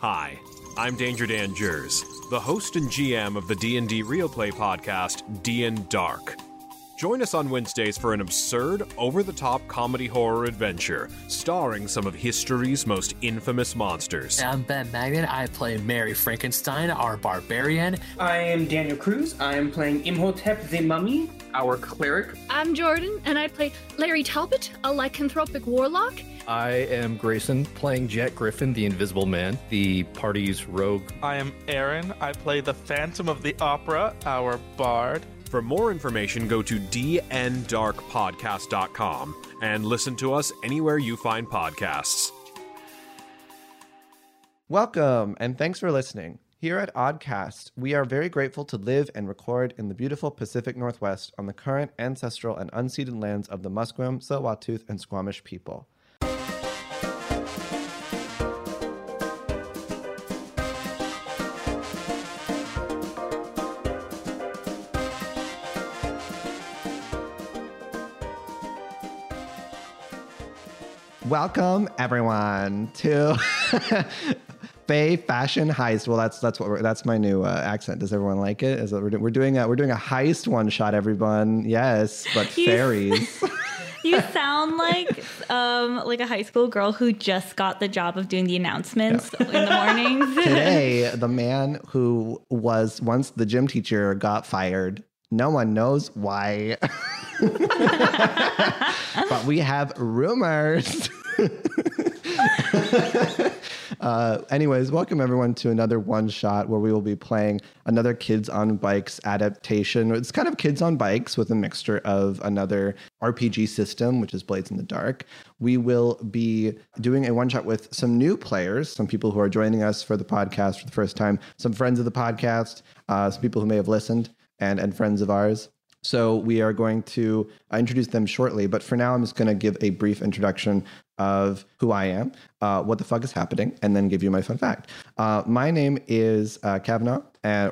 Hi, I'm Danger Dan Jers, the host and GM of the D&D Real Play podcast, D&D Dark. Join us on Wednesdays for an absurd, over-the-top comedy horror adventure starring some of history's most infamous monsters. I'm Ben Magnan. I play Mary Frankenstein, our barbarian. I am Daniel Cruz. I am playing Imhotep the Mummy, our cleric. I'm Jordan, and I play Larry Talbot, a lycanthropic warlock. I am Grayson, playing Jet Griffin, the Invisible Man, the party's rogue. I am Aaron. I play the Phantom of the Opera, our bard. For more information, go to dndarkpodcast.com and listen to us anywhere you find podcasts. Welcome, and thanks for listening. Here at Oddcast, we are very grateful to live and record in the beautiful Pacific Northwest on the current ancestral and unceded lands of the Musqueam, Tsleil-Waututh, and Squamish people. Welcome everyone to Fae Fashion Heist. Well, that's that's what that's my new uh, accent. Does everyone like it? Is it, we're, we're doing a we're doing a heist one shot, everyone. Yes, but fairies. You sound like um like a high school girl who just got the job of doing the announcements in the mornings. Today, the man who was once the gym teacher got fired. No one knows why. but we have rumors. uh, anyways, welcome everyone to another one shot where we will be playing another Kids on Bikes adaptation. It's kind of Kids on Bikes with a mixture of another RPG system, which is Blades in the Dark. We will be doing a one shot with some new players, some people who are joining us for the podcast for the first time, some friends of the podcast, uh, some people who may have listened, and, and friends of ours. So we are going to uh, introduce them shortly, but for now, I'm just going to give a brief introduction of who I am, uh, what the fuck is happening, and then give you my fun fact. Uh, my name is uh, Kavanaugh,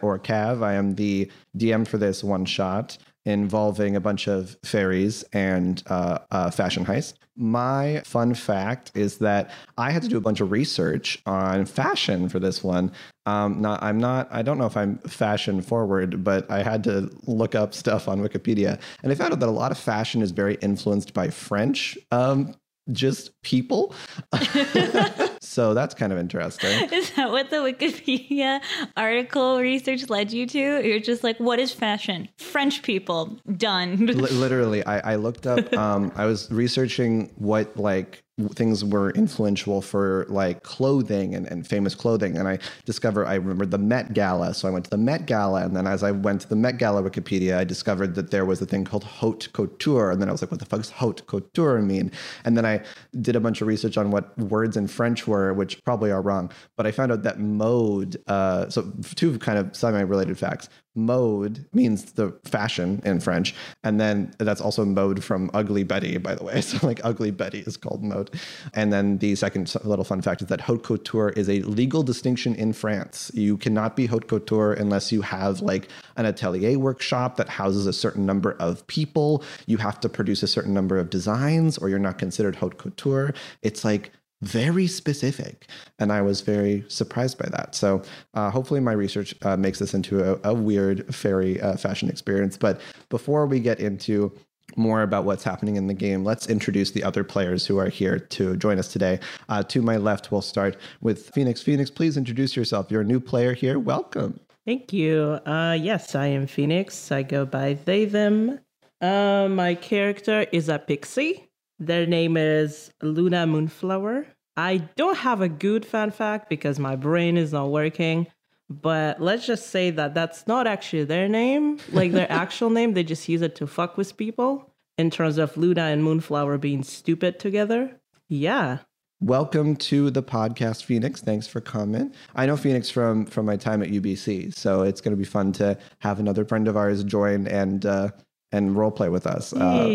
or Cav. I am the DM for this one shot involving a bunch of fairies and uh, a fashion heist. My fun fact is that I had to do a bunch of research on fashion for this one. Um, not, I'm not, I don't know if I'm fashion forward, but I had to look up stuff on Wikipedia. And I found out that a lot of fashion is very influenced by French, um, just people. so that's kind of interesting. Is that what the Wikipedia article research led you to? You're just like, what is fashion? French people. Done. Li- literally, I, I looked up, um, I was researching what like things were influential for like clothing and, and famous clothing. And I discovered, I remember the Met Gala. So I went to the Met Gala. And then as I went to the Met Gala Wikipedia, I discovered that there was a thing called haute couture. And then I was like, what the fuck does haute couture mean? And then I did a bunch of research on what words in French were, which probably are wrong. But I found out that mode, uh, so two kind of semi related facts. Mode means the fashion in French. And then that's also mode from Ugly Betty, by the way. So, like, Ugly Betty is called mode. And then the second little fun fact is that haute couture is a legal distinction in France. You cannot be haute couture unless you have like an atelier workshop that houses a certain number of people. You have to produce a certain number of designs, or you're not considered haute couture. It's like very specific and i was very surprised by that so uh, hopefully my research uh, makes this into a, a weird fairy uh, fashion experience but before we get into more about what's happening in the game let's introduce the other players who are here to join us today uh, to my left we'll start with phoenix phoenix please introduce yourself you're a new player here welcome Thank you. Uh, yes, I am Phoenix. I go by they, them. Uh, my character is a pixie. Their name is Luna Moonflower. I don't have a good fan fact because my brain is not working, but let's just say that that's not actually their name, like their actual name. They just use it to fuck with people in terms of Luna and Moonflower being stupid together. Yeah. welcome to the podcast phoenix thanks for coming i know phoenix from from my time at ubc so it's going to be fun to have another friend of ours join and uh and role play with us. Uh,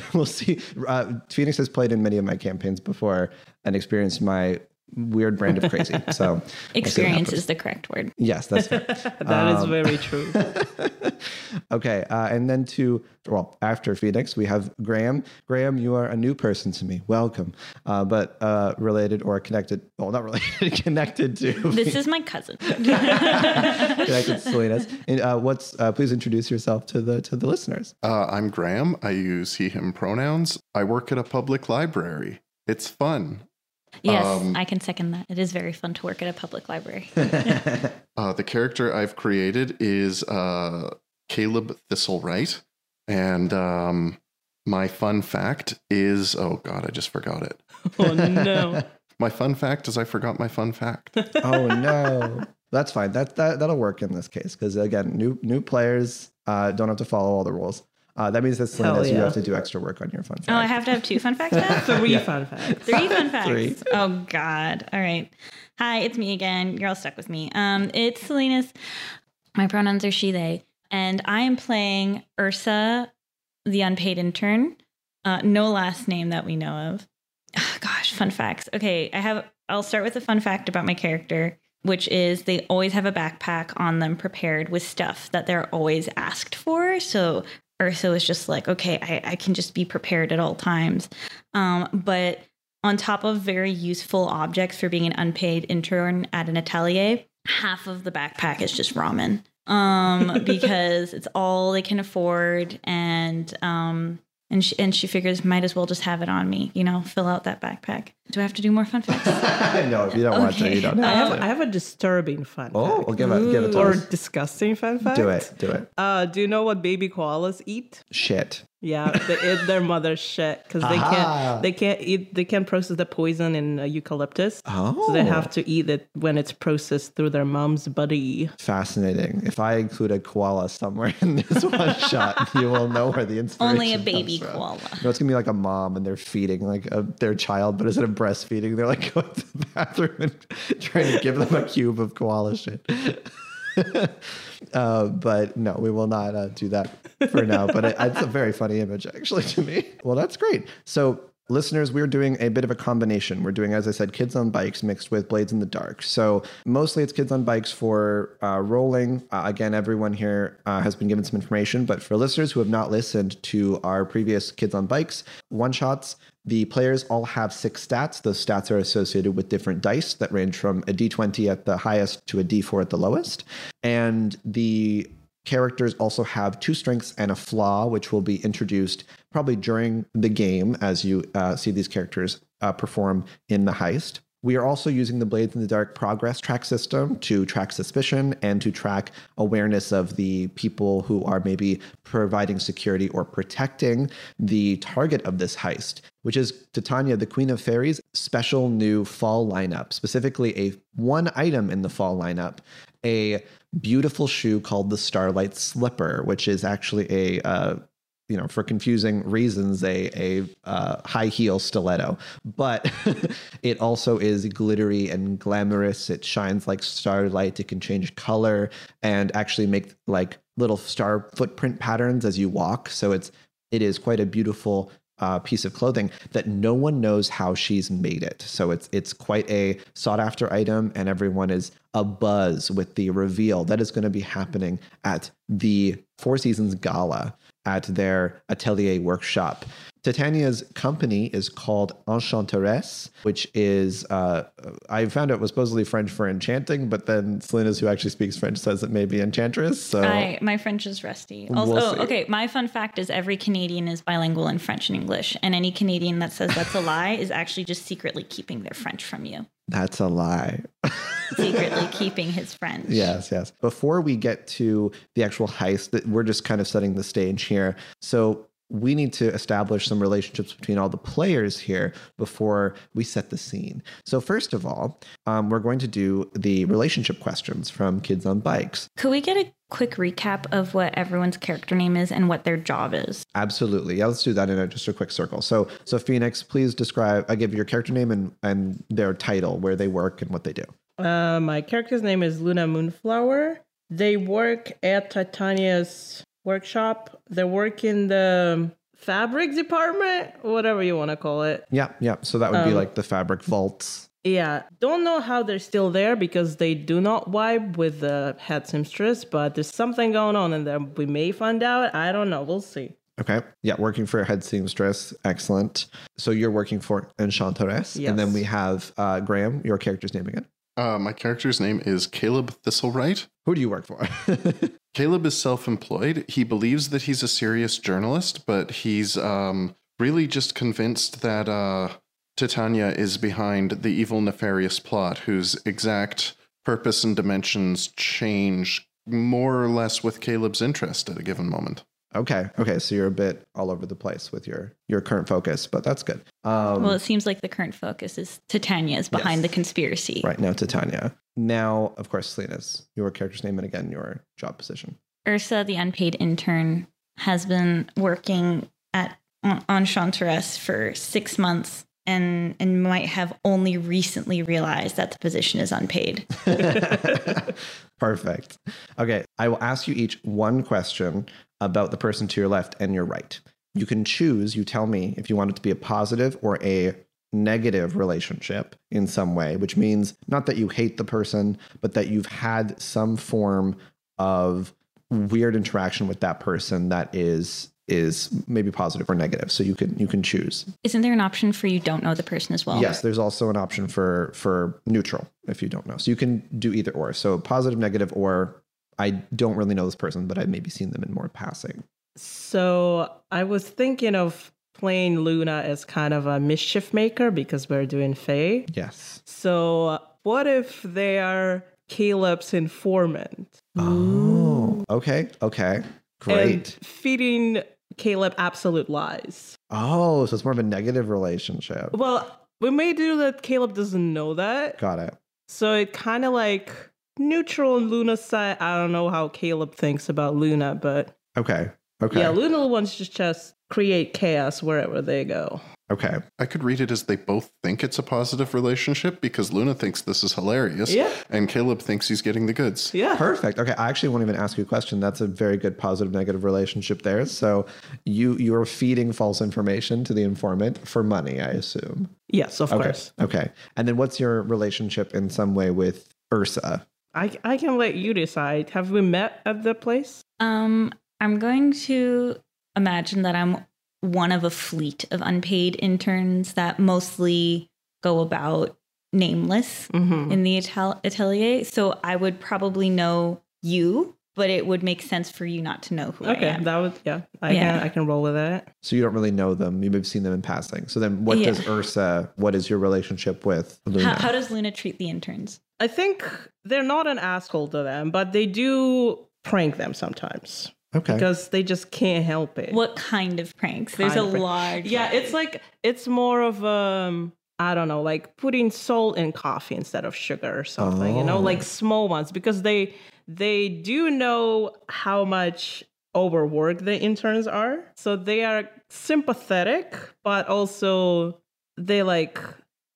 we'll see. Uh, phoenix has played in many of my campaigns before and experienced my weird brand of crazy. So we'll Experience is the correct word. Yes, that's fair. That is Um, very true. okay, uh, and then to well after Phoenix, we have Graham. Graham, you are a new person to me. Welcome, uh, but uh, related or connected? Well, not related, connected to This is my cousin. connected to Selena's. And uh, what's? Uh, please introduce yourself to the to the listeners. Uh, I'm Graham. I use he, him pronouns. I work at a public library. It's fun. Yes, Um, I can second that. It is very fun to work at a public library. Uh, the character I've created is uh, Caleb Thistlewright. And um, my fun fact is oh, God, I just forgot it. oh no. My fun fact is I forgot my fun fact. oh no, that's fine. That that that'll work in this case because again, new new players uh, don't have to follow all the rules. Uh, that means that Hell Selena's, you have to do extra work on your fun fact. oh, I have to have two fun facts now? Three fun facts. Three fun facts. Three. Oh God. All right. Hi, it's me again. You're all stuck with me. Um, it's Selena's. My pronouns are she, they, and I am playing Ursa, the unpaid intern. Uh, no last name that we know of. Ah, gosh, fun facts. Okay, I have. I'll start with a fun fact about my character, which is they always have a backpack on them prepared with stuff that they're always asked for. So Ursa was just like, okay, I, I can just be prepared at all times. Um, but on top of very useful objects for being an unpaid intern at an atelier, half of the backpack is just ramen. Um, because it's all they can afford and um and she, and she figures might as well just have it on me, you know, fill out that backpack. Do I have to do more fun facts? no, if you don't want to, you don't I have have to. I have a disturbing fun Oh, fact. well, give it, give it to or us. disgusting fun fact. Do it, do it. Uh, do you know what baby koalas eat? Shit. Yeah, they eat their mother's shit because they can't they can't eat they can't process the poison in uh, eucalyptus. Oh, So they have to eat it when it's processed through their mom's body. fascinating. If I include a koala somewhere in this one shot, you will know where the inspiration. Only a comes baby from. koala. No, it's gonna be like a mom and they're feeding like a, their child, but instead of breastfeeding, they're like going to the bathroom and trying to give them a cube of koala shit. uh, but no, we will not uh, do that for now. But it, it's a very funny image, actually, to me. Well, that's great. So. Listeners, we're doing a bit of a combination. We're doing, as I said, kids on bikes mixed with Blades in the Dark. So mostly it's kids on bikes for uh, rolling. Uh, again, everyone here uh, has been given some information, but for listeners who have not listened to our previous Kids on Bikes one shots, the players all have six stats. Those stats are associated with different dice that range from a d20 at the highest to a d4 at the lowest. And the characters also have two strengths and a flaw, which will be introduced probably during the game as you uh, see these characters uh, perform in the heist. We are also using the Blades in the Dark progress track system to track suspicion and to track awareness of the people who are maybe providing security or protecting the target of this heist, which is Titania, the Queen of Fairies, special new fall lineup, specifically a one item in the fall lineup, a beautiful shoe called the Starlight Slipper, which is actually a uh, you know, for confusing reasons, a a uh, high heel stiletto, but it also is glittery and glamorous. It shines like starlight. It can change color and actually make like little star footprint patterns as you walk. So it's it is quite a beautiful uh, piece of clothing that no one knows how she's made it. So it's it's quite a sought after item, and everyone is a buzz with the reveal that is going to be happening at the Four Seasons Gala at their atelier workshop. Titania's company is called Enchanteresse, which is, uh, I found out was supposedly French for enchanting, but then Selena's, who actually speaks French, says it may be enchantress. So I, my French is rusty. Also, We'll oh, okay. My fun fact is every Canadian is bilingual in French and English, and any Canadian that says that's a lie is actually just secretly keeping their French from you. that's a lie. Secretly keeping his French. Yes, yes. Before we get to the actual heist, that we're just kind of setting the stage here. So we need to establish some relationships between all the players here before we set the scene. So first of all, um, we're going to do the relationship questions from Kids on Bikes. Could we get a quick recap of what everyone's character name is and what their job is? Absolutely. Yeah, let's do that in a, just a quick circle. So, so Phoenix, please describe. I give your character name and and their title, where they work, and what they do. Uh, my character's name is Luna Moonflower. They work at Titania's workshop. They work in the fabric department, whatever you want to call it. Yeah, yeah. So that would be Um, like the fabric vaults. Yeah, don't know how they're still there because they do not wipe with the head seamstress, but there's something going on in there. We may find out. I don't know. We'll see. Okay. Yeah, working for a head seamstress. Excellent. So you're working for Enchantress. And then we have uh, Graham, your character's name again. Uh, my character's name is Caleb Thistlewright. Who do you work for? Caleb is self employed. He believes that he's a serious journalist, but he's um, really just convinced that uh, Titania is behind the evil, nefarious plot, whose exact purpose and dimensions change more or less with Caleb's interest at a given moment. okay. Okay. So you're a bit all over the place with your your current focus, but that's good. Um, well, it seems like the current focus is Titania is behind Yes. the conspiracy. right now, Titania. Now, of course, Selena's your character's name and again your job position. Ursa, the unpaid intern, has been working at on, on Chanteresse for six months and and might have only recently realized that the position is unpaid. Perfect. Okay, I will ask you each one question about the person to your left and your right. You can choose, you tell me if you want it to be a positive or a negative relationship in some way, which means not that you hate the person, but that you've had some form of weird interaction with that person that is is maybe positive or negative. So you can you can choose. Isn't there an option for you don't know the person as well? Yes, there's also an option for for neutral if you don't know. So you can do either or. So positive, negative, or I don't really know this person, but I've maybe seen them in more passing. So I was thinking of playing Luna as kind of a mischief maker because we're doing Fae. Yes. So what if they are Caleb's informant? Oh. Okay. Okay. Great. And feeding Caleb absolute lies. oh, so it's more of a negative relationship. Well, we may do that Caleb doesn't know that. Got it. So it kind of like neutral on Luna's side. I don't know how Caleb thinks about Luna, but Okay. Okay. yeah, Luna wants to just create chaos wherever they go. okay. I could read it as they both think it's a positive relationship because Luna thinks this is hilarious. Yeah. And Caleb thinks he's getting the goods. Yeah. Perfect. Okay, I actually won't even ask you a question. That's a very good positive negative relationship there. So you you're feeding false information to the informant for money, I assume. Yes, of okay. course. Okay. And then what's your relationship in some way with Ursa? I, I can let you decide. Have we met at the place? Um, I'm going to imagine that I'm one of a fleet of unpaid interns that mostly go about nameless Mm-hmm. in the atel- atelier. So I would probably know you, but it would make sense for you not to know who I Okay, am. that would yeah. I Yeah. can I can roll with that. So you don't really know them. You've seen them in passing. So then what Yeah. does Ursa, what is your relationship with Luna? How, how does Luna treat the interns? I think they're not an asshole to them, but they do prank them sometimes okay. because they just can't help it. What kind of pranks? There's a Kind of large. Yeah, it's like it's more of um I don't know, like putting salt in coffee instead of sugar or something. You know, Oh. like small ones because they they do know how much overworked the interns are. So they are sympathetic, but also they like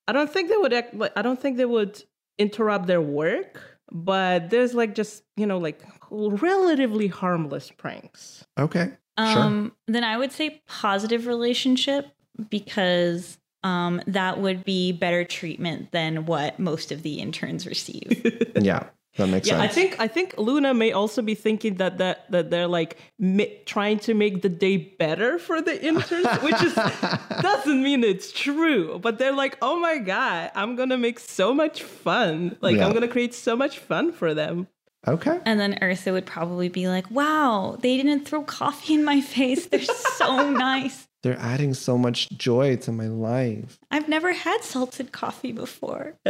I don't think they would act like I don't think they would interrupt their work, but there's like just, you know, like relatively harmless pranks. okay. Um, then I would say positive relationship because um, that would be better treatment than what most of the interns receive. Yeah. That makes yeah, sense. I think I think Luna may also be thinking that that that they're like mi- trying to make the day better for the interns, which is doesn't mean it's true. But they're like, oh my god, I'm gonna make so much fun. Like Yeah. I'm gonna create so much fun for them. Okay. and then Ursa would probably be like, wow, they didn't throw coffee in my face. They're so nice. They're adding so much joy to my life. I've never had salted coffee before.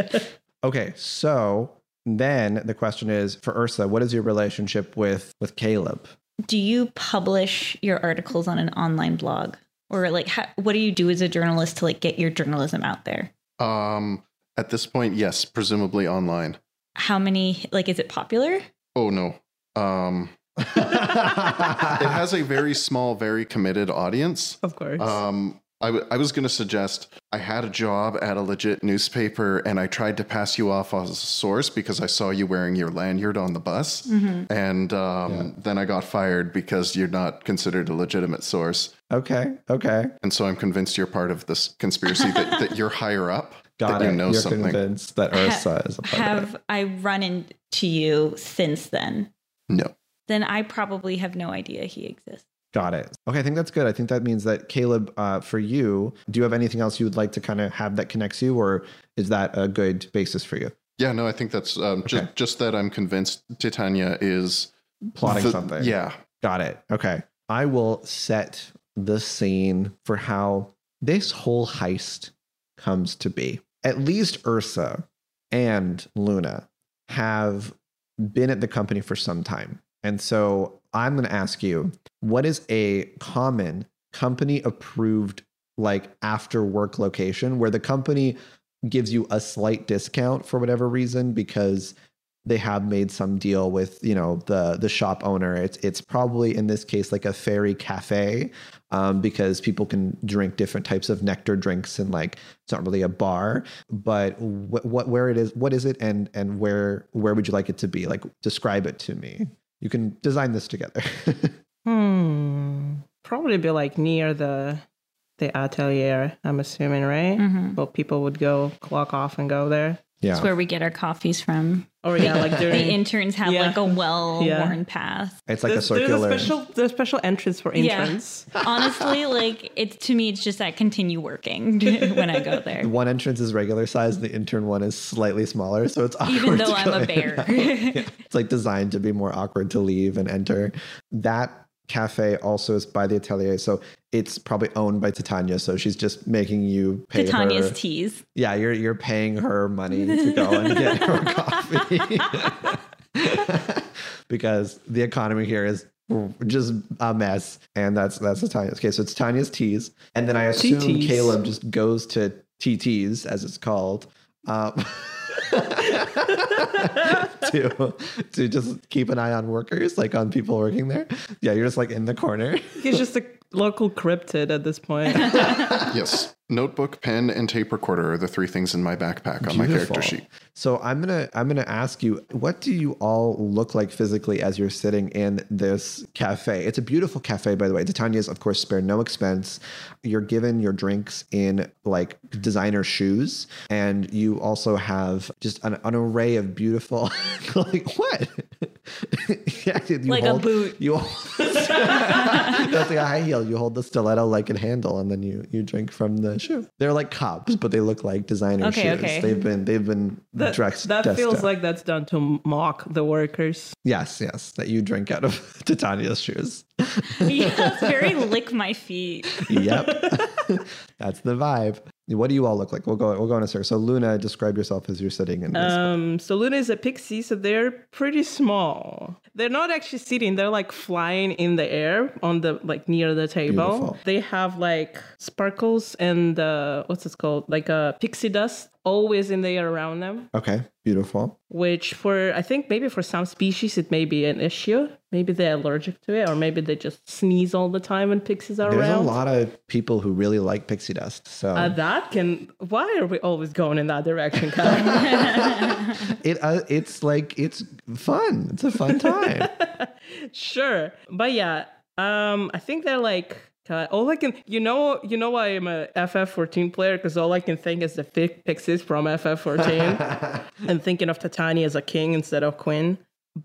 Okay, so then the question is for Ursa, what is your relationship with with Caleb? Do you publish your articles on an online blog? Or like, how, what do you do as a journalist to like get your journalism out there? Um, at this point, yes, presumably online. How many, like, is it popular? Oh no. Um, it has a very small, very committed audience. Of course. Um, I, w- I was going to suggest I had a job at a legit newspaper and I tried to pass you off as a source because I saw you wearing your lanyard on the bus. And um, then I got fired because you're not considered a legitimate source. Okay. Okay. And so I'm convinced you're part of this conspiracy that, that you're higher up. Got that it. You know You're something. convinced that Ursa is a part of it. Have I run into you since then? No. Then I probably have no idea he exists. Got it. Okay, I think that's good. I think that means that Caleb, uh, for you, do you have anything else you would like to kind of have that connects you, or is that a good basis for you? Yeah, no, I think that's um, just, just that I'm convinced Titania is Plotting the- something. Yeah. Got it. Okay. I will set the scene for how this whole heist comes to be. At least Ursa and Luna have been at the company for some time. And so I'm going to ask you what is a common company approved, like after work location where the company gives you a slight discount for whatever reason because they have made some deal with you know the the shop owner? It's it's probably in this case like a fairy cafe um, because people can drink different types of nectar drinks and like it's not really a bar but what, what where it is what is it and and where where would you like it to be? Like describe it to me you can design this together Hmm. Probably be like near the the atelier. I'm assuming, right? Mhm. Well, people would go clock off and go there. yeah It's where we get our coffees from. Or yeah, like The interns have Yeah. like a well-worn Yeah. path. it's like there's, a circular There's a special there's a special entrance for Yeah. Honestly, like it's to me, it's just that continue working when I go there. one entrance is regular size the intern one is slightly smaller so it's awkward Even though to I'm go a bear. Yeah. it's like designed to be more awkward to leave and enter that cafe also is by the atelier so it's probably owned by titania so she's just making you pay Titania's her teas. yeah you're you're paying her money to go and get her coffee because the economy here is just a mess and that's that's Titania's okay so it's Tanya's teas and then I assume TTs. Caleb just goes to TTs as it's called um, to to just keep an eye on workers like on people working there yeah you're just like in the corner He's just a local cryptid at this point. Yes. Notebook, pen, and tape recorder are the three things in my backpack on my character sheet. So I'm gonna I'm gonna ask you, what do you all look like physically as you're sitting in this cafe? It's a beautiful cafe, by the way. Titania's, of course, spare no expense. You're given your drinks in like designer shoes, and you also have just an, an array of beautiful like what? yeah, you Like a hold- boot. You hold, that's like a high heel. You hold the stiletto like a handle, and then you you drink from the shoe. They're like cups, but they look like designer Okay, shoes. okay. They've been they've been That, dressed. that feels up. like that's done to mock the workers. yes, yes, that you drink out of Titania's shoes. yeah, it's very lick my feet. Yep, that's the vibe. What do you all look like? We'll go. We'll go in a circle. So Luna, describe yourself as you're sitting in this. Um, so Luna is a pixie, so they're pretty small. They're not actually sitting; they're like flying in the air on the like near the table. Beautiful. They have like sparkles and uh, what's it called? Like a pixie dust always in the air around them. okay, beautiful. Which for I think maybe for some species it may be an issue. Maybe they're allergic to it, or maybe they just sneeze all the time when pixies are There's around. a lot of people who really like pixie dust. So Uh, that can. Why are we always going in that direction, Kyle? it uh, it's like it's fun. It's a fun time. sure, but yeah, um, I think they're like. All I can, you know, you know, why I'm a FF14 player because all I can think is the fi- pixies from FF14, and thinking of Titania as a king instead of queen.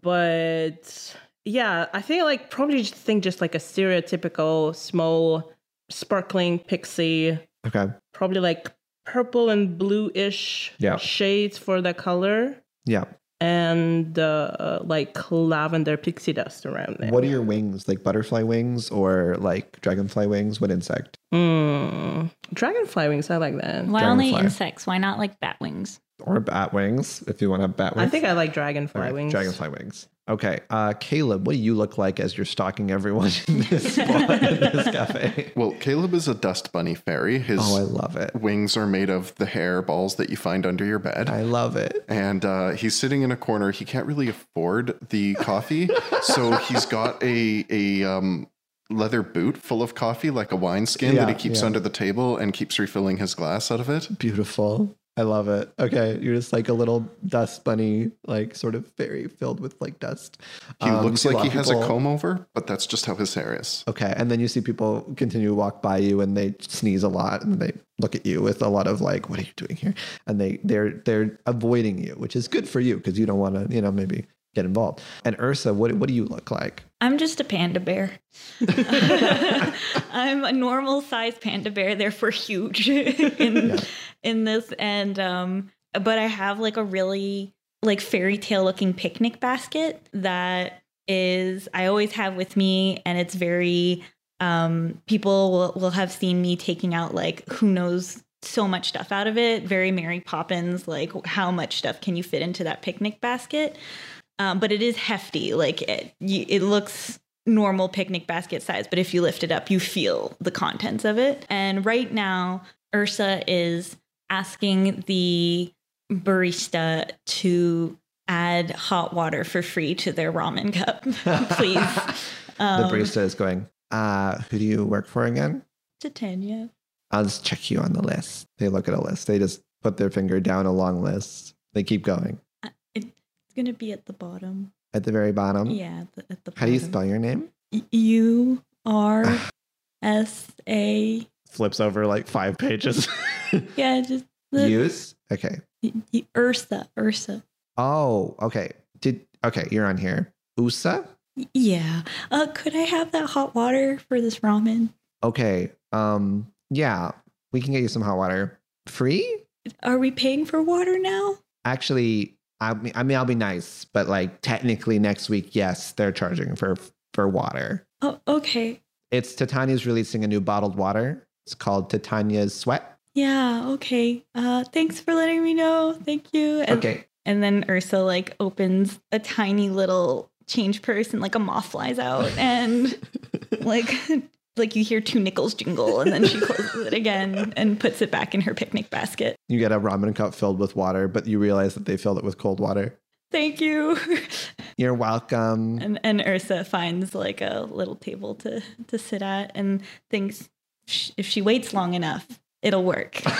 But yeah, I think like probably just think just like a stereotypical small, sparkling pixie okay. probably like purple and bluish Yeah. shades for the color Yeah. And uh, like lavender pixie dust around there. What are your wings? Like butterfly wings or like dragonfly wings? What insect? Mm, dragonfly wings, I like that. Why only insects? Why not like bat wings? Or bat wings if you want to have bat wings. I think I like dragonfly Okay, wings. Dragonfly wings. Okay. Uh, Caleb, what do you look like as you're stalking everyone in this spot in this cafe? Well, Caleb is a dust bunny fairy. His Oh, I love it. wings are made of the hair balls that you find under your bed. I love it. and uh, he's sitting in a corner. He can't really afford the coffee, so he's got a a um, leather boot full of coffee, like a wineskin Yeah, that he keeps yeah. under the table and keeps refilling his glass out of it. Beautiful. I love it. Okay, you're just like a little dust bunny, like sort of fairy filled with like dust. He Um, looks like he has a comb over, but that's just how his hair is. Okay, and then you see people continue to walk by you, and they sneeze a lot, and they look at you with a lot of like, "What are you doing here?" And they they're they're avoiding you, which is good for you because you don't want to, you know, maybe get involved. And Ursa, what what do you look like? I'm just a panda bear. I'm a normal sized panda bear, therefore huge in in this. And um, but I have like a really like fairy tale looking picnic basket that is I always have with me, and it's very um people will, will have seen me taking out like who knows so much stuff out of it. Very mary poppins like how much stuff can you fit into that picnic basket um, but it is hefty. Like it, it looks normal picnic basket size, but if you lift it up, you feel the contents of it. And right now, Ursa is asking the barista to add hot water for free to their ramen cup, please. the Um, barista is going. Uh, who do you work for again? Titania. I'll just check you on the list. They look at a list. They just put their finger down a long list. They keep going. It's gonna be at the bottom. At the very bottom. Yeah, at the, at the How do you spell your name? U R S A. Flips over like five pages. Yeah, just the, Use. Okay. Ursa. Ursa. Oh, okay. Did okay? You're on here. Usa. Yeah. Uh, could I have that hot water for this ramen? Okay. Um. Yeah, we can get you some hot water. Free? Are we paying for water now? Actually, I mean, I mean, I'll be nice, but like technically next week, yes, they're charging for for water. Oh, okay. It's Titania's releasing a new bottled water. It's called Titania's Sweat. Yeah. Okay. Uh, thanks for letting me know. Thank you. And, Okay. And then Ursa like opens a tiny little change purse and like a moth flies out and like like you hear two nickels jingle and then she closes it again and puts it back in her picnic basket. You get a ramen cup filled with water, but you realize that they filled it with cold water. Thank you. You're welcome. And and Ursa finds like a little table to to sit at and thinks if she waits long enough, it'll work.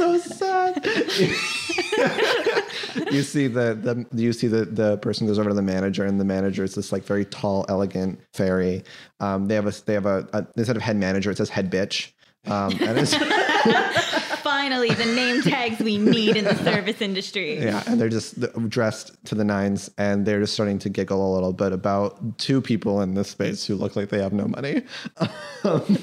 so sad. you see the, the you see the the person goes over to the manager, and the manager is this like very tall, elegant fairy. Um, they have a they have a, a instead of head manager, it says head bitch. Um, and it's Finally, the name tags we need in the service industry. yeah, and they're just dressed to the nines, and they're just starting to giggle a little bit about two people in this space who look like they have no money. Um,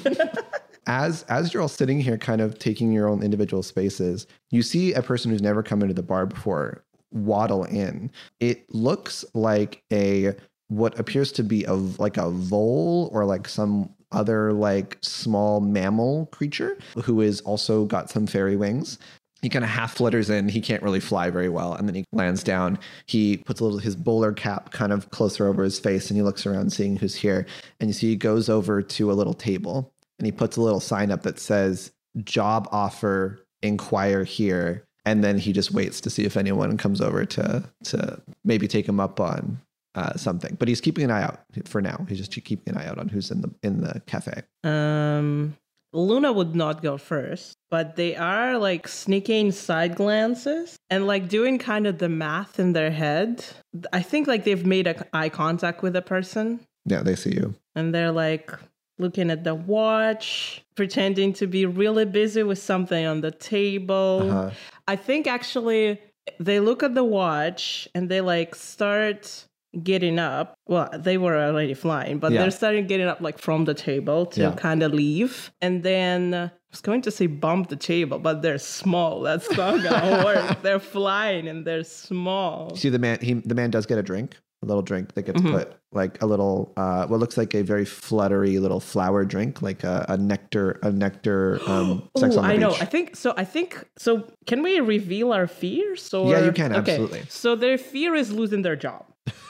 as as you're all sitting here, kind of taking your own individual spaces, you see a person who's never come into the bar before waddle in. It looks like a what appears to be a like a vole or like some other like small mammal creature who is also got some fairy wings he kind of half flutters in. He can't really fly very well, and then he lands down. He puts a little his bowler cap kind of closer over his face, and he looks around, seeing who's here. And you see he goes over to a little table, and he puts a little sign up that says "Job offer, inquire here." And then he just waits to see if anyone comes over to to maybe take him up on uh, something. But he's keeping an eye out for now. He's just keeping an eye out on who's in the in the cafe. Um, Luna would not go first, but they are like sneaking side glances and like doing kind of the math in their head. I think like they've made a eye contact with a person Yeah, they see you. and they're like looking at the watch, pretending to be really busy with something on the table. Uh-huh. I think actually they look at the watch and they like start getting up. Well, they were already flying, but Yeah. they're starting getting up like from the table to Yeah. kind of leave. And then uh, I was going to say bump the table, but they're small. That's not gonna work. They're flying and they're small. See the man. He the man does get a drink, a little drink that gets Mhm. put like a little, uh, what looks like a very fluttery little flower drink, like a, a nectar, a nectar. Um, sex Oh, on the I know. I think so. I think so. Can we reveal our fears? Or Yeah, you can, Okay. absolutely. So their fear is losing their job.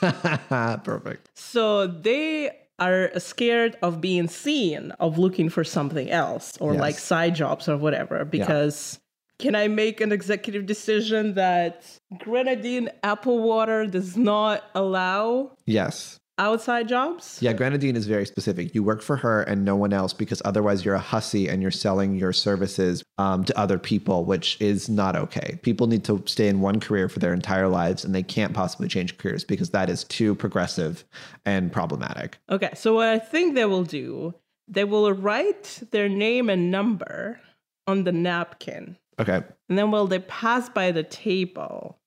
Perfect. So they are scared of being seen, of looking for something else, or Yes. like side jobs or whatever. Because can I make an executive decision that grenadine apple water does not allow? Yes. outside jobs? Yeah, Grenadine is very specific. You work for her and no one else because otherwise you're a hussy and you're selling your services um, to other people, which is not okay. People need to stay in one career for their entire lives and they can't possibly change careers because that is too progressive and problematic. Okay, so what I think they will do, they will write their name and number on the napkin. Okay. And then when they pass by the table,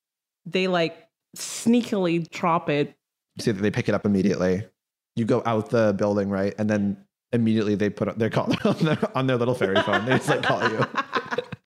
they like sneakily drop it. You see that they pick it up immediately. You go out the building, right? And then immediately they put their call on their, on their little fairy phone. They just like call you.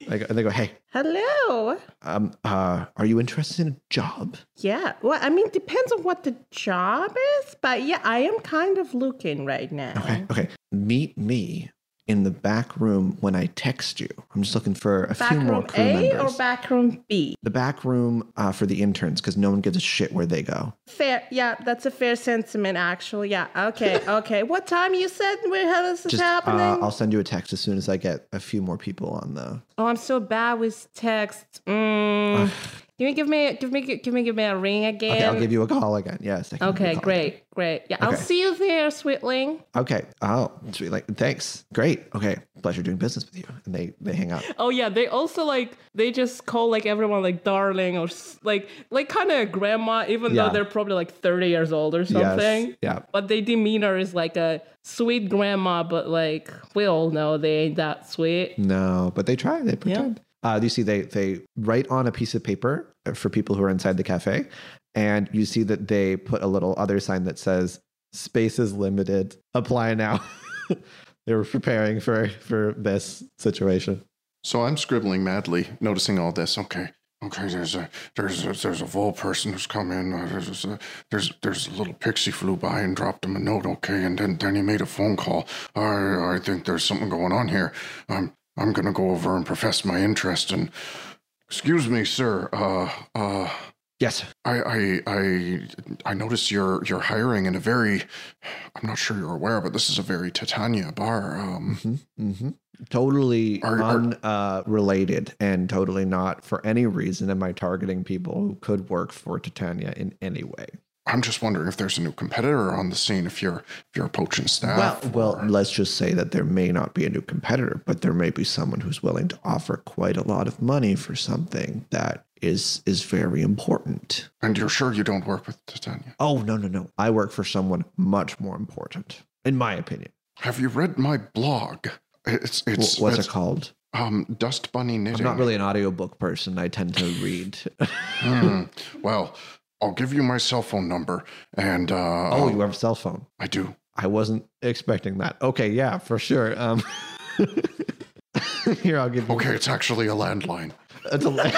Like, and they go, hey, Hello. um, uh, are you interested in a job? Yeah. Well, I mean, depends on what the job is, but yeah, I am kind of looking right now. Okay, okay. Meet me in the back room when I text you. I'm just looking for a Back few more room crew A members. or back room B? the back room uh, for the interns because no one gives a shit where they go. Fair. Yeah, that's a fair sentiment, actually. Yeah. Okay. Okay. what time you said where how this is Just uh, happening? I'll send you a text as soon as I get a few more people on the. oh, I'm so bad with texts. Mm. Can you give me give me give me give me a ring again? Okay, I'll give you a call again. Yes. I can give you a Okay, great, great. Yeah, I'll see you there, sweetling. Okay. Oh, sweet. Like, thanks. Great. Okay. Pleasure doing business with you. And they they hang up. Oh yeah, they also like they just call like everyone like darling or like like kind of grandma, even Yeah. though they're probably like thirty years old or Yes. something. Yeah. But their demeanor is like a sweet grandma, but like we all know they ain't that sweet. No, but they try. They pretend. Uh, you see, they they write on a piece of paper for people who are inside the cafe, and you see that they put a little other sign that says "Space is limited. Apply now." they were preparing for for this situation. So I'm scribbling madly, noticing all this. Okay, okay. There's a there's a, there's a vole person who's come in. Uh, there's a, there's there's a little pixie flew by and dropped him a note. Okay, and then then he made a phone call. I I think there's something going on here. I'm I'm gonna go over and profess my interest. And excuse me, sir. Uh uh. Yes. I, I I I noticed you're you're hiring in a very I'm not sure you're aware, but this is a very Titania bar. Um Mm-hmm. Mm-hmm. Totally Are- unrelated uh, related and totally not for any reason am I targeting people who could work for Titania in any way. I'm just wondering if there's a new competitor on the scene if you're if you're poaching staff. Well, well, let's just say that there may not be a new competitor, but there may be someone who's willing to offer quite a lot of money for something that is is very important. and you're sure you don't work with Titania. Oh no, no, no! I work for someone much more important, in my opinion. Have you read my blog? It's it's What's it's, it called? Um, Dust Bunny Knitting. I'm not really an audiobook person. I tend to read. Hmm. Well, I'll give you my cell phone number, and uh, oh, you have a cell phone. I do. I wasn't expecting that. Okay, yeah, for sure. Um, here, I'll give you. Okay, it's actually a landline. It's a la-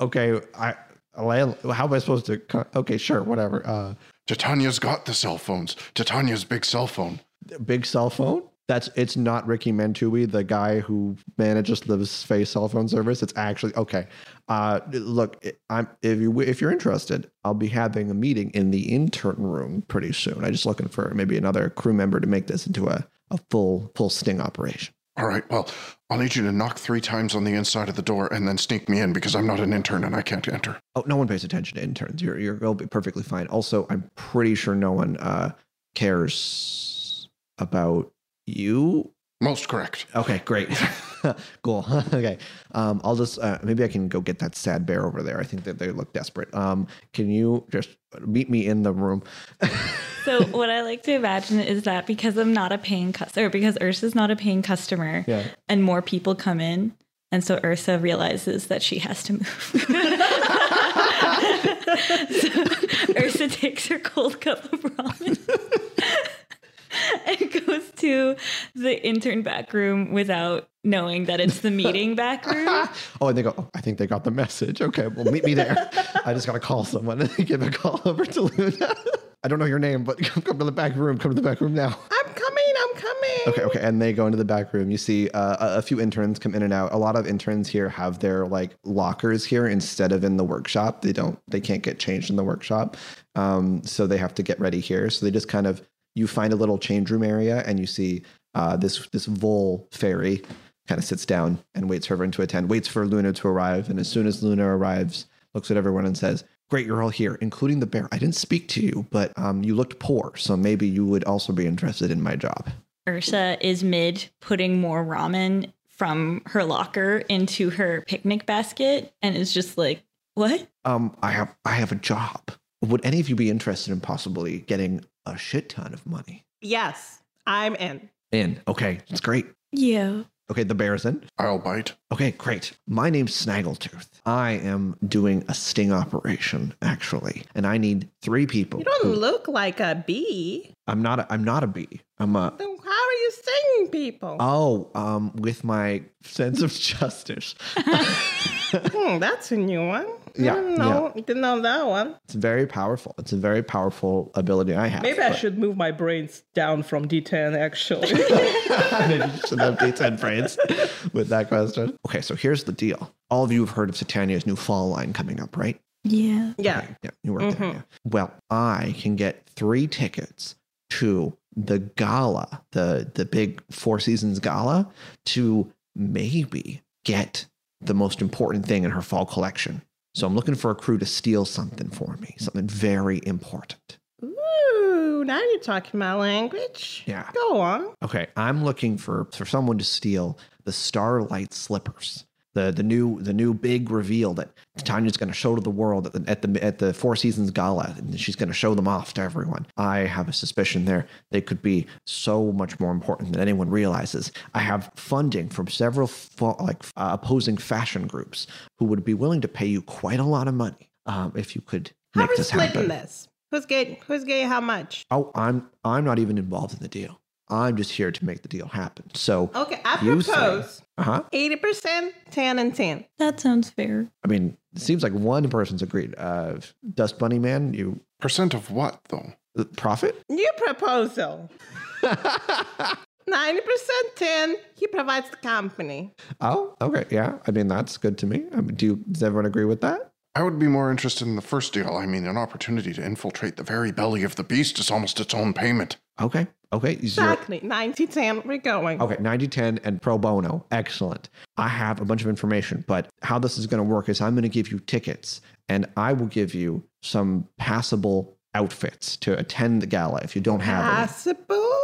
okay, I. a land- How am I supposed to? Okay, sure, whatever. Uh, Titania's got the cell phones. Titania's big cell phone. big cell phone. That's it's not Ricky Mantubi, the guy who manages the space cell phone service. It's actually okay. Uh, look, I'm if you if you're interested, I'll be having a meeting in the intern room pretty soon. I'm just looking for maybe another crew member to make this into a, a full full sting operation. All right. Well, I'll need you to knock three times on the inside of the door and then sneak me in because I'm not an intern and I can't enter. Oh, no one pays attention to interns. You're you're you'll be perfectly fine. Also, I'm pretty sure no one uh, cares about you. Most correct. Okay, great. cool. okay. Um, I'll just uh, maybe I can go get that sad bear over there. I think that they look desperate. Um, can you just meet me in the room? So what I like to imagine is that because I'm not a paying customer, because Ursa's not a paying customer, Yeah. and more people come in, and so Ursa realizes that she has to move. so Ursa takes her cold cup of ramen and goes to the intern back room without knowing that it's the meeting back room. Oh, and they go. Oh, I think they got the message. Okay, well, meet me there. I just gotta call someone and give a call over to Luna. I don't know your name, but come, come to the back room. Come to the back room now. I'm coming. I'm coming. Okay, okay. And they go into the back room. You see uh, a, a few interns come in and out. A lot of interns here have their like lockers here instead of in the workshop. They don't, they can't get changed in the workshop. Um, so they have to get ready here. So they just kind of, you find a little change room area and you see uh, this, this Vol fairy kind of sits down and waits for everyone to attend, waits for Luna to arrive. And as soon as Luna arrives, looks at everyone and says, great, you're all here, including the bear. I didn't speak to you, but um, you looked poor, so maybe you would also be interested in my job. Ursa is mid putting more ramen from her locker into her picnic basket and is just like, What? Um, I have I have a job. Would any of you be interested in possibly getting a shit ton of money? Yes, I'm in. In. Okay, that's great. Yeah. Okay, the bear's in. I'll bite. Okay, great. My name's Snaggletooth. I am doing a sting operation, actually, and I need three people. You don't who- look like a bee. I'm not. A, I'm not a bee. I'm a. Then how are you stinging people? Oh, um, with my sense of justice. Hmm, that's a new one. Yeah, I didn't know, didn't know that one. It's very powerful. It's a very powerful ability I have. Maybe I but- should move my brains down from D10 actually. Maybe you should have D10 brains with that question. Okay, so here's the deal. All of you have heard of Titania's new fall line coming up, right? Yeah. yeah. Yeah, you work there. Mm-hmm. Yeah. Well, I can get three tickets to the gala, the the big Four Seasons gala, to maybe get the most important thing in her fall collection. So I'm looking for a crew to steal something for me, something very important. Ooh, now you're talking my language. Yeah. Go on. Okay, I'm looking for for someone to steal the Starlight slippers. The the new the new big reveal that Tanya's going to show to the world at the at the at the Four Seasons gala, and she's going to show them off to everyone. I have a suspicion there they could be so much more important than anyone realizes. I have funding from several fa- like uh, opposing fashion groups who would be willing to pay you quite a lot of money um, if you could How make are we this happen. this? Who's getting who's getting how much? Oh, I'm I'm not even involved in the deal. I'm just here to make the deal happen. So, Okay, I You say- propose uh huh. 80%, 10 and 10. That sounds fair. I mean, it seems like one person's agreed. Uh, Dust Bunny Man, you Percent of what, though? uh, profit? New proposal. 90% 10. He provides the company. Oh, okay, yeah. I mean, that's good to me. I mean, do you, does everyone agree with that? I would be more interested in the first deal. I mean, an opportunity to infiltrate the very belly of the beast is almost its own payment. Okay, okay. Exactly. 90 10. We're going. Okay, 90 10 and pro bono. Excellent. I have a bunch of information, but how this is going to work is I'm going to give you tickets and I will give you some passable outfits to attend the gala if you don't have any. Passable?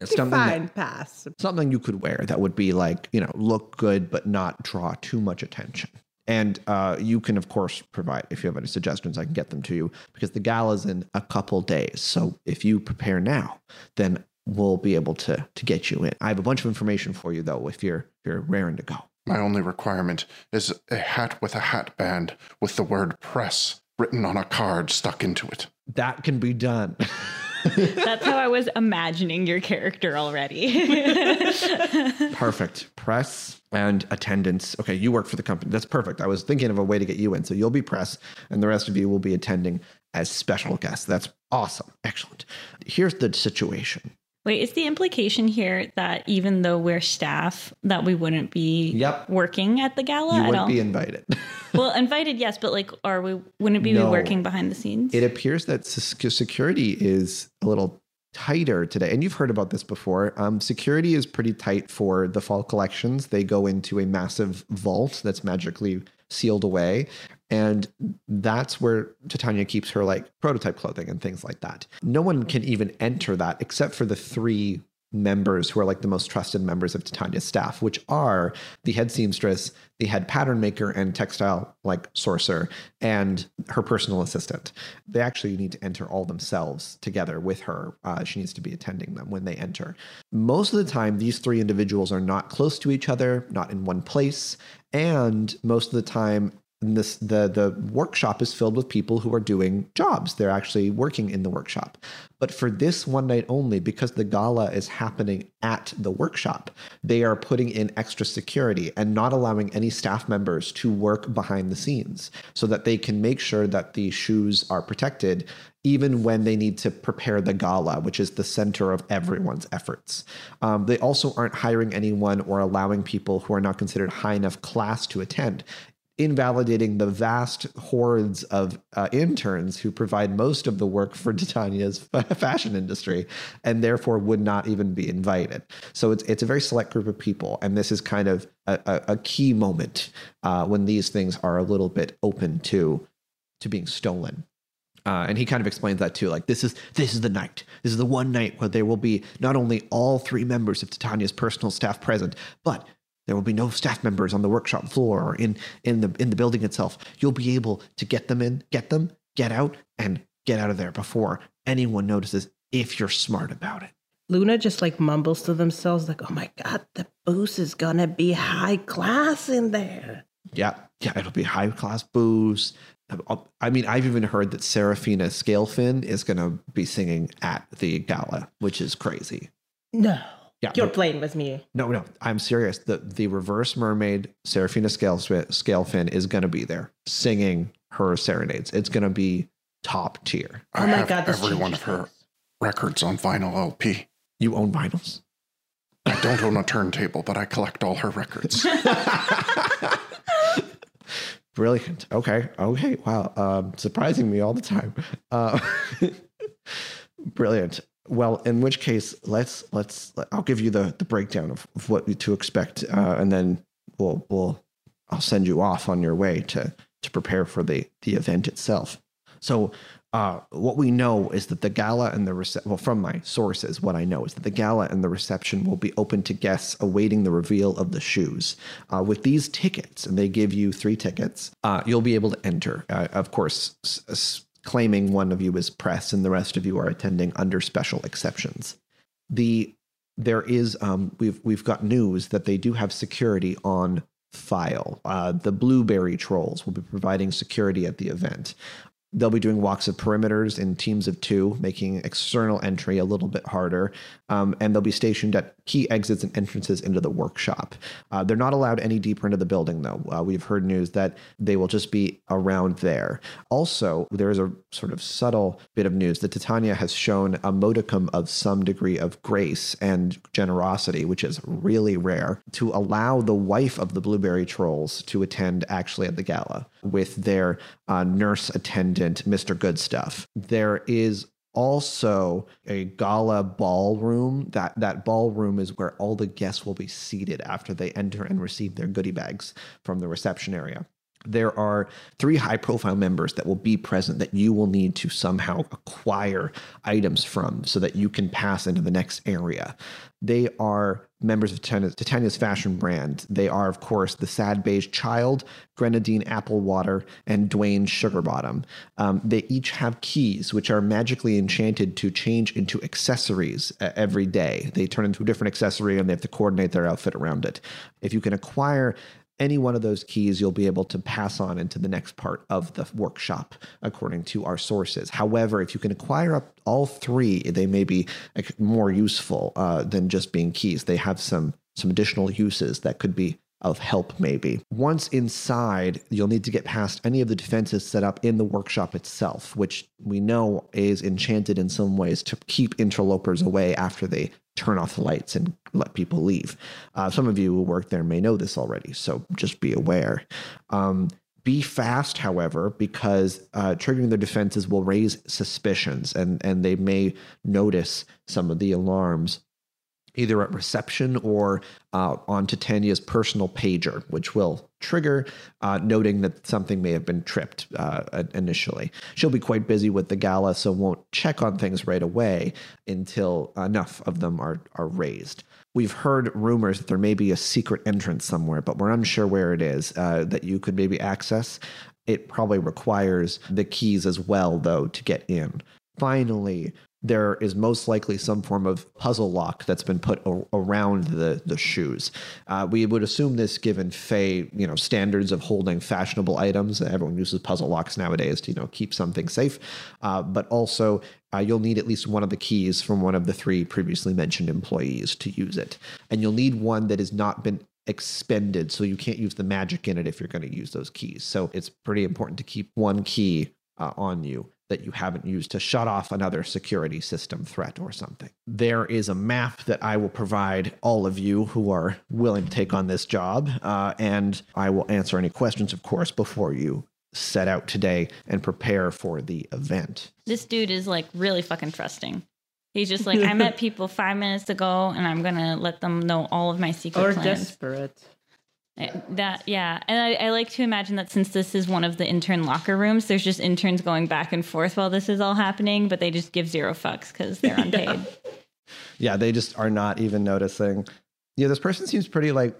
It's something that- Define passable. something you could wear that would be like you know look good but not draw too much attention and uh, you can of course provide if you have any suggestions i can get them to you because the gala's in a couple days. So if you prepare now then we'll be able to to get you in. I have a bunch of information for you though if you're if you're raring to go. My only requirement is a hat with a hat band with the word press written on a card stuck into it. that can be done That's how I was imagining your character already. perfect. Press and attendance. Okay you work for the company. That's perfect. I was thinking of a way to get you in so you'll be press and the rest of you will be attending as special guests. That's awesome. Excellent. Here's the situation Wait, is the implication here that even though we're staff, that we wouldn't be Yep. working at the gala? you wouldn't be invited well, invited, yes, but like, are we? Wouldn't we No. be working behind the scenes? it appears that security is a little tighter today and you've heard about this before um, security is pretty tight for the fall collections they go into a massive vault that's magically sealed away and that's where titania keeps her like prototype clothing and things like that no one can even enter that except for the three members who are like the most trusted members of Titania's staff, which are the head seamstress, the head pattern maker and textile like sorcerer, and her personal assistant. They actually need to enter all themselves together with her. Uh, she needs to be attending them when they enter. Most of the time, these three individuals are not close to each other, not in one place, and most of the time, this the the workshop is filled with people who are doing jobs. They're actually working in the workshop. But for this one night only because the gala is happening at the workshop they are putting in extra security and not allowing any staff members to work behind the scenes so that they can make sure that the shoes are protected even when they need to prepare the gala, which is the center of everyone's efforts. Um, they also aren't hiring anyone or allowing people who are not considered high enough class to attend invalidating the vast hordes of uh, interns who provide most of the work for Titania's fashion industry and therefore would not even be invited. So it's, it's a very select group of people. And this is kind of a, a, key moment uh, when these things are a little bit open to to being stolen. Uh, and he kind of explains that too. Like this is this is the night. This is the one night where there will be not only all three members of Titania's personal staff present, but there will be no staff members on the workshop floor or in in the in the building itself. You'll be able to get them in, get them, get out, and get out of there before anyone notices if you're smart about it. Luna just like mumbles to themselves, like, oh my god, the booze is gonna be high class in there. Yeah, yeah, it'll be high class booze. I mean, I've even heard that Seraphina Scalefin is going to be singing at the gala, which is crazy. No. Yeah, You're but- playing with me. No, no, I'm serious. The the reverse mermaid Seraphina Scale Scalefin is going to be there singing her serenades. It's going to be top tier. I Oh my have God, this every one of her records on vinyl LP. You own vinyls? I don't own a turntable, but I collect all her records. Brilliant. Okay. Okay. Wow. Um, surprising me all the time. Uh, brilliant. Well, in which case, let's let's. I'll give you the the breakdown of, of what to expect, uh, and then we'll we'll I'll send you off on your way to to prepare for the the event itself. So, uh, what we know is that the gala and the rece- well, from my sources, what I know is that the gala and the reception will be open to guests awaiting the reveal of the shoes. Uh, with these tickets, and they give you three tickets, uh, you'll be able to enter. Uh, of course, s- claiming one of you is press, and the rest of you are attending under special exceptions. The there is um, we've we've got news that they do have security on file. Uh, the Blueberry Trolls will be providing security at the event. They'll be doing walks of perimeters in teams of two, making external entry a little bit harder. Um, and they'll be stationed at key exits and entrances into the workshop. Uh, they're not allowed any deeper into the building, though. Uh, we've heard news that they will just be around there. Also, there is a sort of subtle bit of news that Titania has shown a modicum of some degree of grace and generosity, which is really rare, to allow the wife of the Blueberry Trolls to attend actually at the gala with their uh, nurse attendant, Mr. Goodstuff. There is also a gala ballroom. That that ballroom is where all the guests will be seated after they enter and receive their goodie bags from the reception area. There are three high profile members that will be present that you will need to somehow acquire items from so that you can pass into the next area. They are members of Titania's, fashion brand. They are, of course, the Sad Beige Child, Grenadine Applewater, and Dwayne Sugarbottom. Um, they each have keys which are magically enchanted to change into accessories uh, every day. They turn into a different accessory and they have to coordinate their outfit around it. If you can acquire any one of those keys you'll be able to pass on into the next part of the workshop according to our sources. However if you can acquire up all three they may be more useful uh, than just being keys. They have some some additional uses that could be of help maybe once inside you'll need to get past any of the defenses set up in the workshop itself which we know is enchanted in some ways to keep interlopers away after they turn off the lights and let people leave. Uh, some of you who work there may know this already, so just be aware. Um, be fast, however, because uh, triggering their defenses will raise suspicions, and and they may notice some of the alarms either at reception or uh, on Titania's personal pager, which will trigger, uh, noting that something may have been tripped uh, initially. She'll be quite busy with the gala, so won't check on things right away until enough of them are, are raised. We've heard rumors that there may be a secret entrance somewhere, but we're unsure where it is uh, that you could maybe access. It probably requires the keys as well, though, to get in. Finally, there is most likely some form of puzzle lock that's been put a- around the the shoes. Uh, we would assume this, given Fey, you know, standards of holding fashionable items. Everyone uses puzzle locks nowadays to you know keep something safe, uh, but also. Uh, you'll need at least one of the keys from one of the three previously mentioned employees to use it. And you'll need one that has not been expended, so you can't use the magic in it if you're going to use those keys. So it's pretty important to keep one key uh, on you that you haven't used to shut off another security system threat or something. There is a map that I will provide all of you who are willing to take on this job, uh, and I will answer any questions, of course, before you set out today and prepare for the event. This dude is like really fucking trusting. He's just like, I met people five minutes ago and I'm going to let them know all of my secret Or plans. desperate. Uh, That yeah, and I, I like to imagine that since this is one of the intern locker rooms, there's just interns going back and forth while this is all happening, but they just give zero fucks because they're unpaid. Yeah, they just are not even noticing. Yeah, this person seems pretty like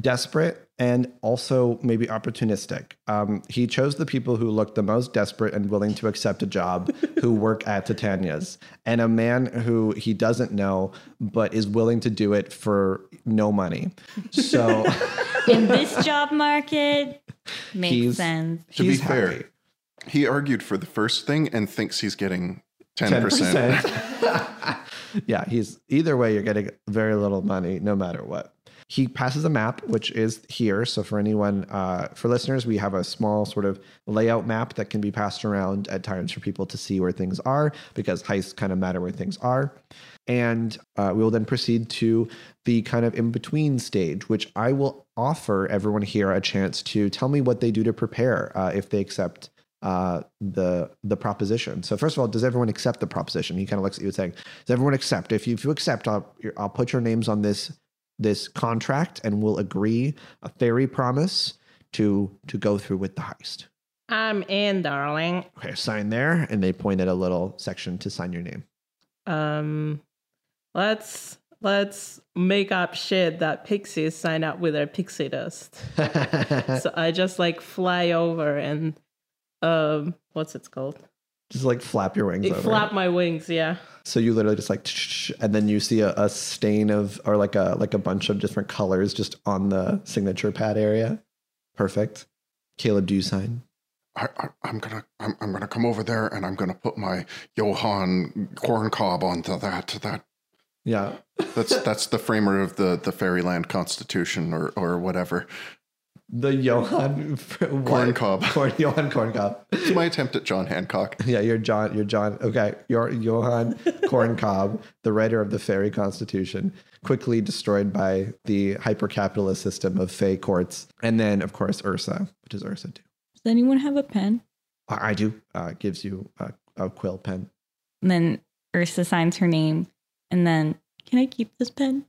desperate and also maybe opportunistic. Um, he chose the people who look the most desperate and willing to accept a job who work at Titania's, and a man who he doesn't know but is willing to do it for no money. So In this job market, makes He's- sense. To be he's fair, he argued for the first thing and thinks he's getting 10%. 10%. yeah, he's either way, you're getting very little money no matter what. He passes a map, which is here. So, for anyone, uh, for listeners, we have a small sort of layout map that can be passed around at times for people to see where things are because heists kind of matter where things are. And uh, we will then proceed to the kind of in between stage, which I will offer everyone here a chance to tell me what they do to prepare uh, if they accept uh, the the proposition. So first of all, does everyone accept the proposition? He kind of looks at you saying, "Does everyone accept? If you, if you accept, I'll I'll put your names on this this contract, and we'll agree a fairy promise to to go through with the heist." I'm in, darling. Okay, sign there, and they point at a little section to sign your name. Um, let's let's make up shit that pixies sign up with their pixie dust. so I just like fly over and um, what's it called? Just like flap your wings. It over. flap my wings. Yeah. So you literally just like, and then you see a, a stain of, or like a like a bunch of different colors just on the signature pad area. Perfect. Caleb, do you sign? I, I, I'm gonna I'm, I'm gonna come over there and I'm gonna put my Johann corn cob onto that that Yeah. that's that's the framer of the the Fairyland Constitution or or whatever. The Johann Corn cob. Corn, Johann Corn Cob. It's my attempt at John Hancock. Yeah, you're John. You're John. Okay, you're Johann Corn Cob, the writer of the Fairy Constitution, quickly destroyed by the hyper-capitalist system of Fey courts, and then of course Ursa. What does Ursa do? Does anyone have a pen? I, I do. Uh, gives you a, a quill pen. And then Ursa signs her name, and then can I keep this pen?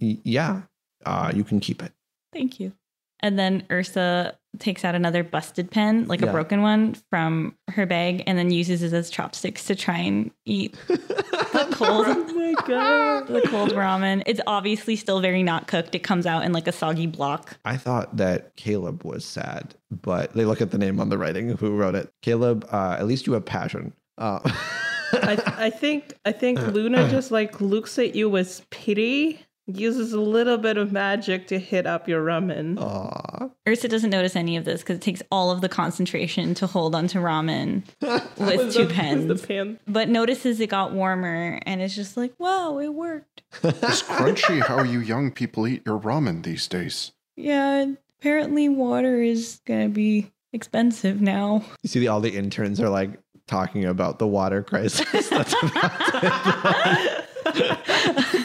Y- yeah, uh, you can keep it. Thank you. And then Ursa takes out another busted pen, like Yeah. a broken one, from her bag, and then uses it as chopsticks to try and eat the cold, Oh my god. the cold ramen. It's obviously still very not cooked. It comes out in like a soggy block. I thought that Caleb was sad, but they look at the name on the writing who wrote it. Caleb, uh, at least you have passion. Uh, I, I think I think Luna just like looks at you with pity, uses a little bit of magic to hit up your ramen. Aw. Ursa doesn't notice any of this because it takes all of the concentration to hold onto ramen with two the, pens. The pen. but notices it got warmer and it's just like, wow, it worked. It's crunchy how you young people eat your ramen these days. Yeah, apparently water is gonna be expensive now. You see, the, all the interns are like talking about the water crisis. That's about Like,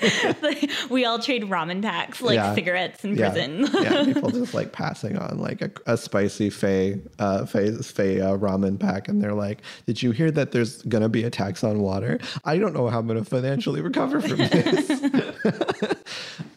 we all trade ramen packs like Yeah. cigarettes in Yeah. prison. yeah, people just like passing on like a, a spicy Fey, uh, Fey, Fey uh, ramen pack, and they're like, "Did you hear that there's gonna be a tax on water? I don't know how I'm gonna financially recover from this."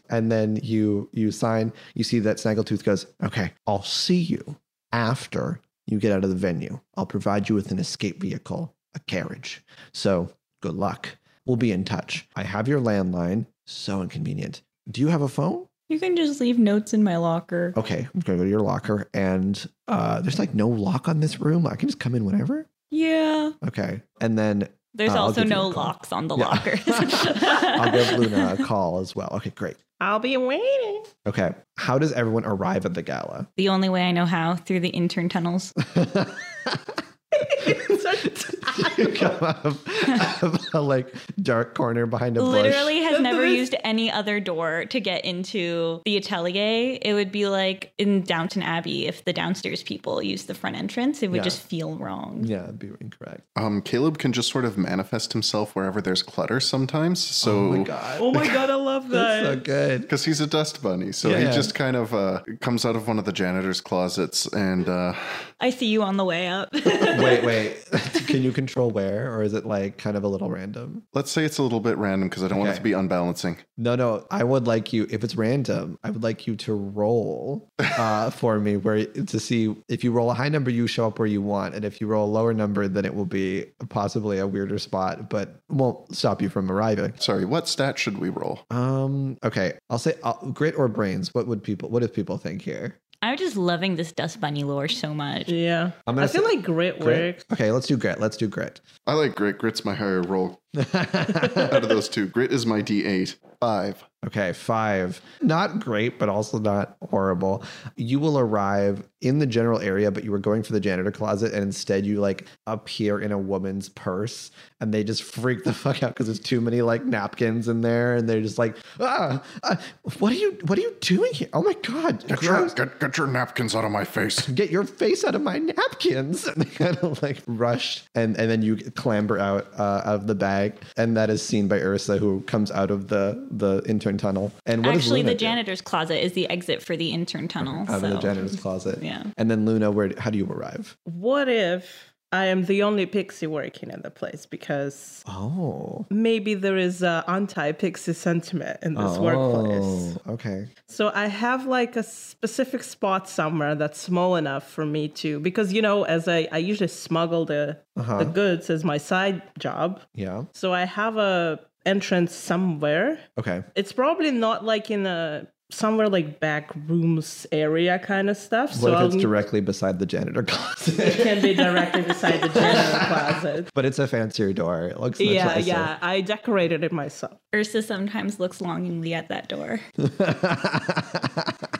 and then you you sign. You see that Snaggletooth goes, "Okay, I'll see you after you get out of the venue. I'll provide you with an escape vehicle, a carriage. So good luck. We'll be in touch. I have your landline. So inconvenient. Do you have a phone?" you can just leave notes in my locker. okay, I'm gonna go to your locker, and uh, there's like no lock on this room. I can just come in whenever. Yeah. Okay, and then There's Uh, also no locks on the Yeah. lockers. I'll give Luna a call as well. Okay, great. I'll be waiting. Okay, how does everyone arrive at the gala? the only way I know how through the intern tunnels. you come out of, of a like dark corner behind a bush. Literally has never used any other door to get into the atelier. It would be like in Downton Abbey if the downstairs people used the front entrance. It would Yeah. just feel wrong. Yeah, it'd be incorrect. Um, Caleb can just sort of manifest himself wherever there's clutter sometimes. So oh my god, Oh my god, I love that. that's so good. because he's a dust bunny, so Yeah, he yeah. just kind of uh, comes out of one of the janitor's closets and uh, I see you on the way up. wait, wait. Can you control control where, or is it like kind of a little random? Let's say it's a little bit random because I don't want it to be unbalancing. No, no. I would like you, if it's random, I would like you to roll uh, for me where to see if you roll a high number, you show up where you want. And if you roll a lower number, then it will be possibly a weirder spot, but won't stop you from arriving. Sorry, what stat should we roll? Um, okay. I'll say uh, grit or brains. What would people, what do people think here? I'm just loving this Dust Bunny lore so much. Yeah. I'm I gonna feel say- like grit, Grit? works. Okay, let's do grit. Let's do grit. I like grit. Grit's my higher roll out of those two. Grit is my D8. Five. Okay, five. Not great, but also not horrible. You will arrive in the general area, but you were going for the janitor closet, and instead you like appear in a woman's purse, and they just freak the fuck out because there's too many like napkins in there, and they're just like, ah, uh, what are you, what are you doing here? Oh my god, Get your, get, get your napkins out of my face. Get your face out of my napkins! And they kind of like rush, and and then you clamber out uh, of the bag, and that is seen by Ursa, who comes out of the the intern tunnel. And what Actually, Luna the do? janitor's closet is the exit for the intern tunnel. out of the janitor's closet. Yeah. And then Luna, where how do you arrive? What if I am the only pixie working in the place? Because Oh. maybe there is a anti-pixie sentiment in this workplace. Oh, okay. So I have like a specific spot somewhere that's small enough for me to because you know as I I usually smuggle the Uh-huh. the goods as my side job. Yeah. So I have a entrance somewhere. Okay. It's probably not like in a somewhere like back rooms area kind of stuff. What so if I'll it's need- directly beside the janitor closet? it can be directly beside the janitor closet. but it's a fancier door. It looks much Yeah, nicer. yeah. I decorated it myself. Ursa sometimes looks longingly at that door.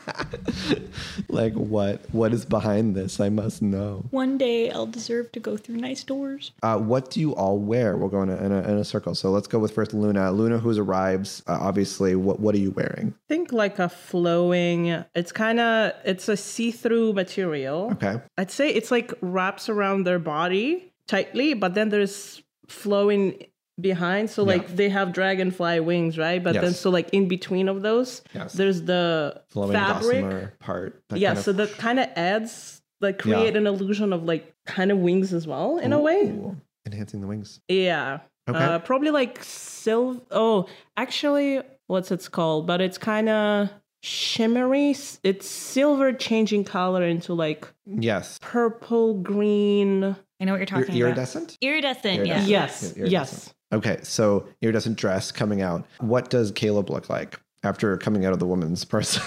like what? What is behind this? I must know. One day I'll deserve to go through nice doors. Uh, what do you all wear? We'll go in a, in a, in a circle. So let's go with first Luna. Luna, who arrives, uh, obviously, what, what are you wearing? I think like a flowing it's kind of it's a see-through material Okay. i'd say it's like wraps around their body tightly but then there's flowing behind so like Yeah. they have dragonfly wings right but then so like in between of those Yes. there's the Flowing fabric gossamer part. that yeah kind of- so that kind of adds like create an illusion of like kind of wings as well in a way Ooh, Enhancing the wings. yeah. Okay. Uh, probably like silver. Oh, actually, what's it's called? But it's kind of shimmery. It's silver changing color into like Yes. purple, green. I know what you're Ir- talking about. iridescent? Iridescent, yeah. Iridescent. Yes, Iridescent. yes. Okay, so iridescent dress coming out. What does Caleb look like after coming out of the woman's purse?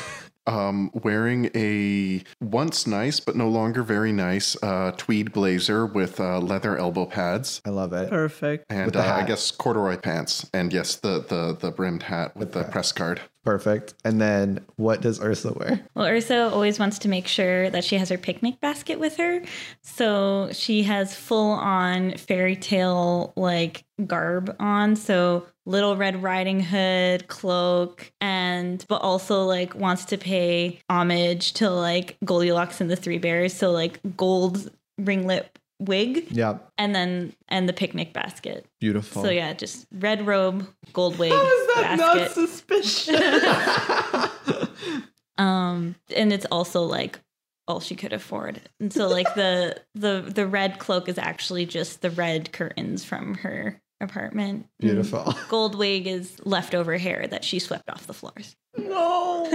Um, wearing a once nice but no longer very nice uh, tweed blazer with uh, leather elbow pads I love it. Perfect. and With the uh, I guess corduroy pants, and yes, the the the brimmed hat with the press card. Perfect. And then what does Ursa wear? Well, Ursa always wants to make sure that she has her picnic basket with her. So she has full on fairy tale like garb on. So little red riding hood, cloak, and but also like wants to pay homage to like Goldilocks and the Three Bears. So like gold ringlet wig Yeah, and then and the picnic basket. beautiful. So yeah, just red robe, gold wig, How is that not basket. suspicious? um and it's also like all she could afford and so like the the the red cloak is actually just the red curtains from her apartment Beautiful. gold wig is leftover hair that she swept off the floors no.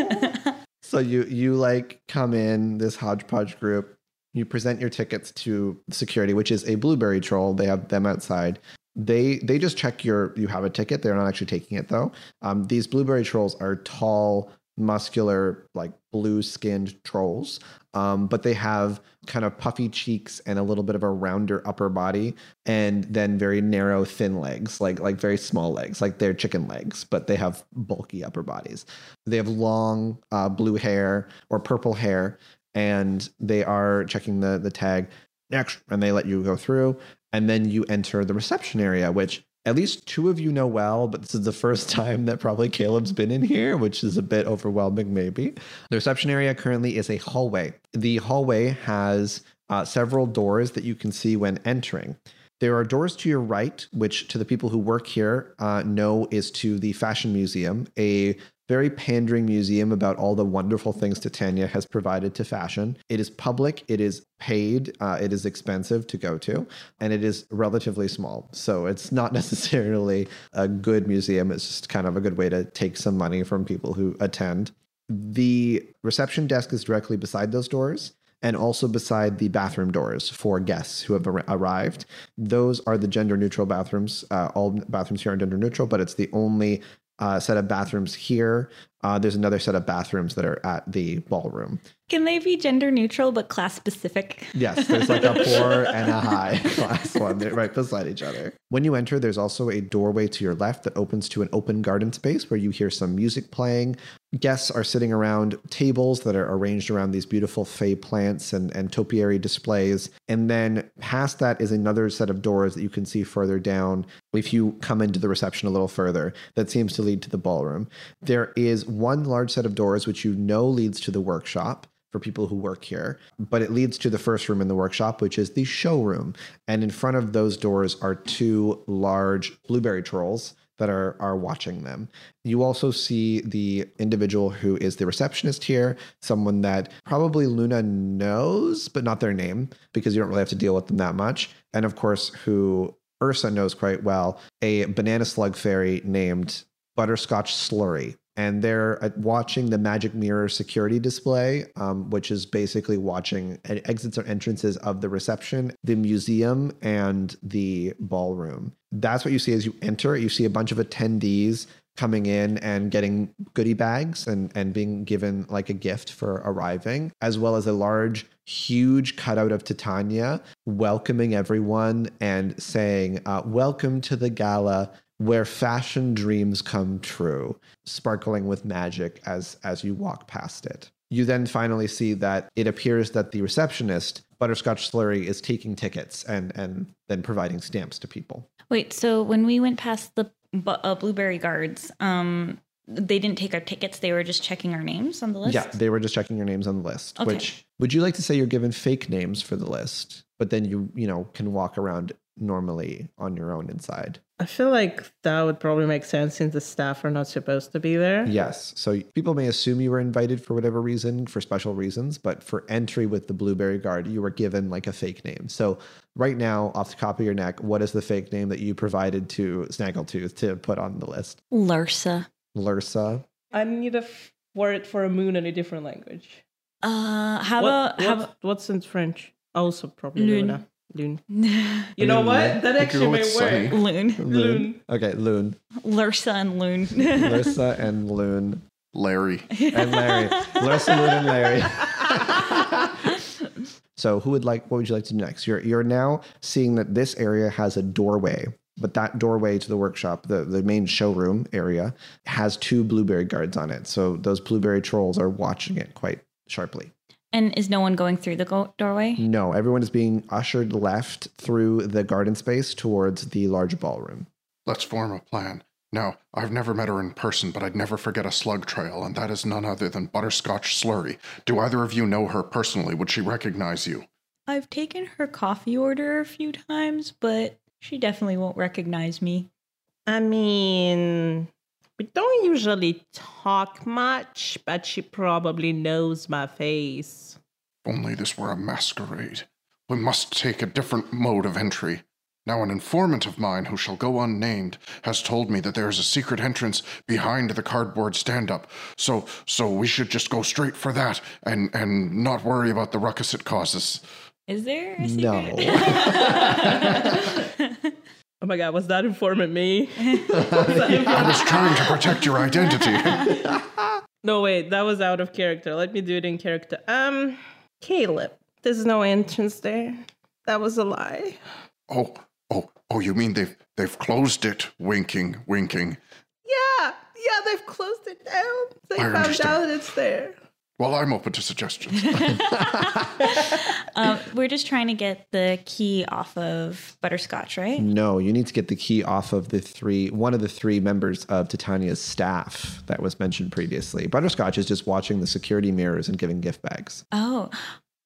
So you you like come in this hodgepodge group. You present your tickets to security, which is a blueberry troll. They have them outside. They they just check your you have a ticket. They're not actually taking it though. Um, these blueberry trolls are tall, muscular, like blue skinned trolls. Um, but they have kind of puffy cheeks and a little bit of a rounder upper body, and then very narrow, thin legs, like like very small legs, like they're chicken legs, but they have bulky upper bodies. They have long uh, blue hair or purple hair, and they are checking the the tag next, and they let you go through, and then you enter the reception area, which at least two of you know well, but this is the first time that probably Caleb's been in here, which is a bit overwhelming, maybe. The reception area currently is a hallway. The hallway has uh, several doors that you can see when entering. There are doors to your right, which to the people who work here uh, know is to the Fashion Museum, a very pandering museum about all the wonderful things Titania has provided to fashion. It is public, it is paid, uh, it is expensive to go to, and it is relatively small. So it's not necessarily a good museum. It's just kind of a good way to take some money from people who attend. The reception desk is directly beside those doors and also beside the bathroom doors for guests who have ar- arrived. Those are the gender neutral bathrooms. Uh, all bathrooms here are gender neutral, but it's the only uh, set of bathrooms here. Uh, there's another set of bathrooms that are at the ballroom. Can they be gender neutral but class specific? Yes, there's like a poor and a high class one. They're right beside each other. When you enter, there's also a doorway to your left that opens to an open garden space where you hear some music playing. Guests are sitting around tables that are arranged around these beautiful fey plants and, and topiary displays. And then past that is another set of doors that you can see further down if you come into the reception a little further that seems to lead to the ballroom. There is one large set of doors which you know leads to the workshop for people who work here, but it leads to the first room in the workshop, which is the showroom. And in front of those doors are two large blueberry trolls that are are watching them. You also see the individual who is the receptionist here, someone that probably Luna knows, but not their name because you don't really have to deal with them that much. And of course, who Ursa knows quite well, a banana slug fairy named Butterscotch Slurry. And they're uh, watching the magic mirror security display, um, which is basically watching exits or entrances of the reception, the museum, and the ballroom. That's what you see as you enter. You see a bunch of attendees coming in and getting goodie bags and, and being given like a gift for arriving, as well as a large, huge cutout of Titania welcoming everyone and saying, uh, Welcome to the gala where fashion dreams come true, sparkling with magic as, as you walk past it. You then finally see that it appears that the receptionist, Butterscotch Slurry, is taking tickets and, and then providing stamps to people. Wait, so when we went past the uh, blueberry guards, um, they didn't take our tickets. They were just checking our names on the list. Yeah, they were just checking your names on the list. Okay. Which would you like to say you're given fake names for the list, but then you you know can walk around normally on your own inside? I feel like that would probably make sense since the staff are not supposed to be there. Yes. So people may assume you were invited for whatever reason, for special reasons, but for entry with the Blueberry Guard, you were given like a fake name. So right now, off the top of your neck, what is the fake name that you provided to Snaggletooth to put on the list? Lursa. Lursa. I need a f- word for a moon in a different language. Uh, how What- about how what's, what's in French? Also, probably Loon. Luna. Loon. You know what? That actually go may work. Sunny. Loon? Loon. Okay, Loon. Lursa and Loon. Lursa and Loon. Larry. And Larry. Lursa, Loon, and Larry. so who would like what would you like to do next? You're you're now seeing that this area has a doorway. But that doorway to the workshop, the, the main showroom area, has two blueberry guards on it. So those blueberry trolls are watching it quite sharply. And is no one going through the go- doorway? No, everyone is being ushered left through the garden space towards the large ballroom. Let's form a plan. Now, I've never met her in person, but I'd never forget a slug trail, and that is none other than Butterscotch Slurry. Do either of you know her personally? Would she recognize you? I've taken her coffee order a few times, but she definitely won't recognize me. I mean, we don't usually talk much, but she probably knows my face. If only this were a masquerade. We must take a different mode of entry. Now, an informant of mine who shall go unnamed has told me that there is a secret entrance behind the cardboard stand up. So, so we should just go straight for that and, and not worry about the ruckus it causes. Is there a No. secret? Oh my god, was that informant me? I was trying to protect your identity. no, wait, that was out of character. Let me do it in character. Um, Caleb, there's no entrance there. That was a lie. oh, oh, oh, you mean they've they've closed it, winking, winking. Yeah, yeah, they've closed it down. They I found understand. out it's there. Well, I'm open to suggestions. um, we're just trying to get the key off of Butterscotch, right? No, you need to get the key off of the three, one of the three members of Titania's staff that was mentioned previously. Butterscotch is just watching the security mirrors and giving gift bags. Oh,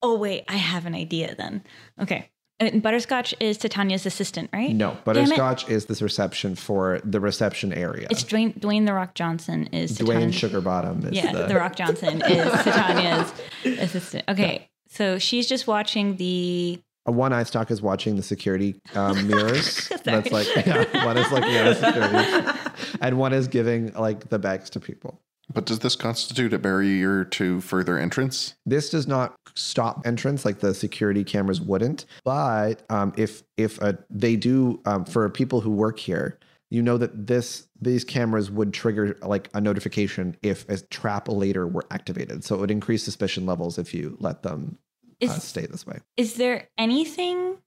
oh wait, I have an idea then. Okay, And Butterscotch is Titania's assistant, right? No, Butterscotch is this reception for the reception area. It's Dwayne, Dwayne the Rock Johnson is Dwayne Sugarbottom is yeah, the, the... Rock Johnson is Titania's assistant. Okay, so she's just watching the. A one eye stalk is watching the security um, mirrors. That's like yeah, one is like yeah, the security, and one is giving like the bags to people. But does this constitute a barrier to further entrance? This does not stop entrance like the security cameras wouldn't. But um, if if uh, they do um, for people who work here, you know that this these cameras would trigger like a notification if a trap later were activated. So it would increase suspicion levels if you let them uh, stay this way. is there anything?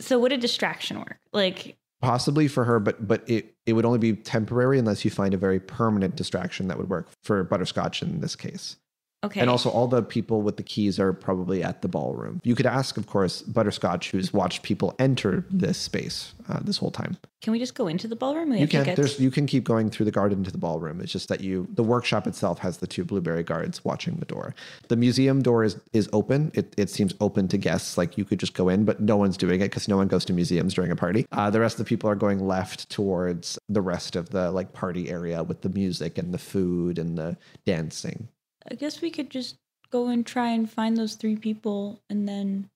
So would a distraction work? Like Possibly for her, but but it it would only be temporary unless you find a very permanent distraction that would work for butterscotch in this case. Okay, And also, all the people with the keys are probably at the ballroom. You could ask, of course, Butterscotch, who's watched people enter this space uh, this whole time. can we just go into the ballroom? You can. get- There's. You can keep going through the garden to the ballroom. It's just that you. The workshop itself has the two blueberry guards watching the door. The museum door is is open. It it seems open to guests. Like you could just go in, but no one's doing it because no one goes to museums during a party. Uh, the rest of the people are going left towards the rest of the like party area with the music and the food and the dancing. I guess we could just go and try and find those three people and then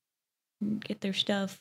get their stuff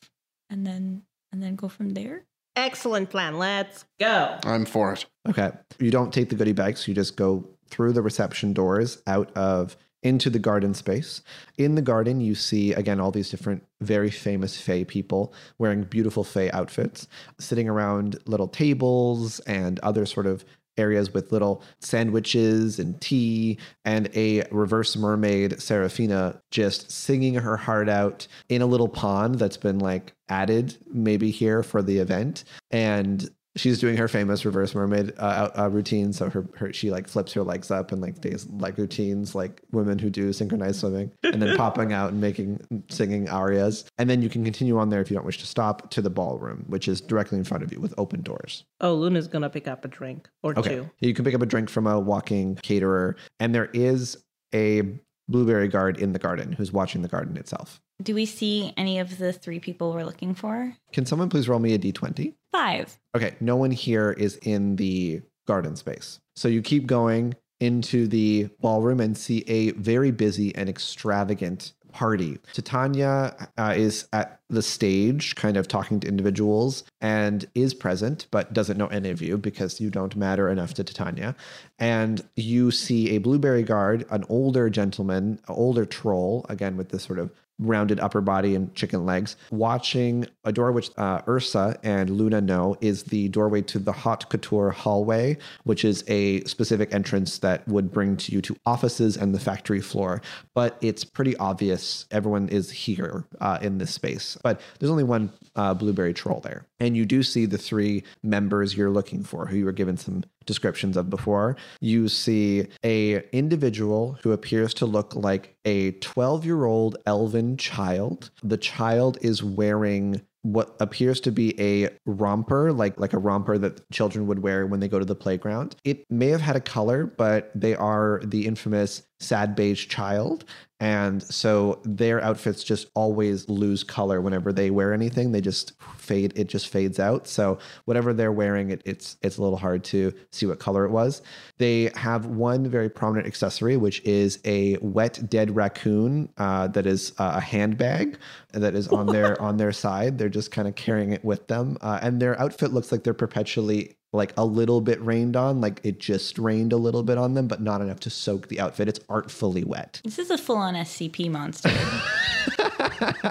and then and then go from there. Excellent plan. Let's go. I'm for it. Okay. You don't take the goodie bags. You just go through the reception doors out of into the garden space. In the garden, you see again all these different very famous Fey people wearing beautiful Fey outfits, sitting around little tables and other sort of areas with little sandwiches and tea and a reverse mermaid Seraphina just singing her heart out in a little pond that's been like added maybe here for the event. And she's doing her famous reverse mermaid uh, uh, routine so her, her she like flips her legs up and like does like routines like women who do synchronized swimming and then popping out and making singing arias and then you can continue on there if you don't wish to stop to the ballroom which is directly in front of you with open doors Oh, Luna's gonna pick up a drink or Okay. two. You can pick up a drink from a walking caterer, and there is a blueberry guard in the garden who's watching the garden itself. Do we see any of the three people we're looking for? Can someone please roll me a d20? Five. Okay, no one here is in the garden space. So you keep going into the ballroom and see a very busy and extravagant party. Titania uh, is at the stage, kind of talking to individuals, and is present, but doesn't know any of you because you don't matter enough to Titania. And you see a blueberry guard, an older gentleman, an older troll, again with this sort of rounded upper body and chicken legs, watching a door which uh, Ursa and Luna know is the doorway to the Haute Couture hallway, which is a specific entrance that would bring to you to offices and the factory floor. But it's pretty obvious everyone is here uh, in this space. But there's only one uh, blueberry troll there. And you do see the three members you're looking for, who you were given some descriptions of before. You see a individual who appears to look like a 12-year-old elven child. The child is wearing what appears to be a romper, like like a romper that children would wear when they go to the playground. It may have had a color, but they are the infamous sad beige child. And so their outfits just always lose color whenever they wear anything. They just fade, it just fades out. So whatever they're wearing, it, it's it's a little hard to see what color it was. They have one very prominent accessory, which is a wet dead raccoon uh, that is uh, a handbag that is on their on their side. They're just kind of carrying it with them, uh, and their outfit looks like they're perpetually like a little bit rained on, like it just rained a little bit on them, but not enough to soak the outfit. It's artfully wet. This is a full on SCP monster.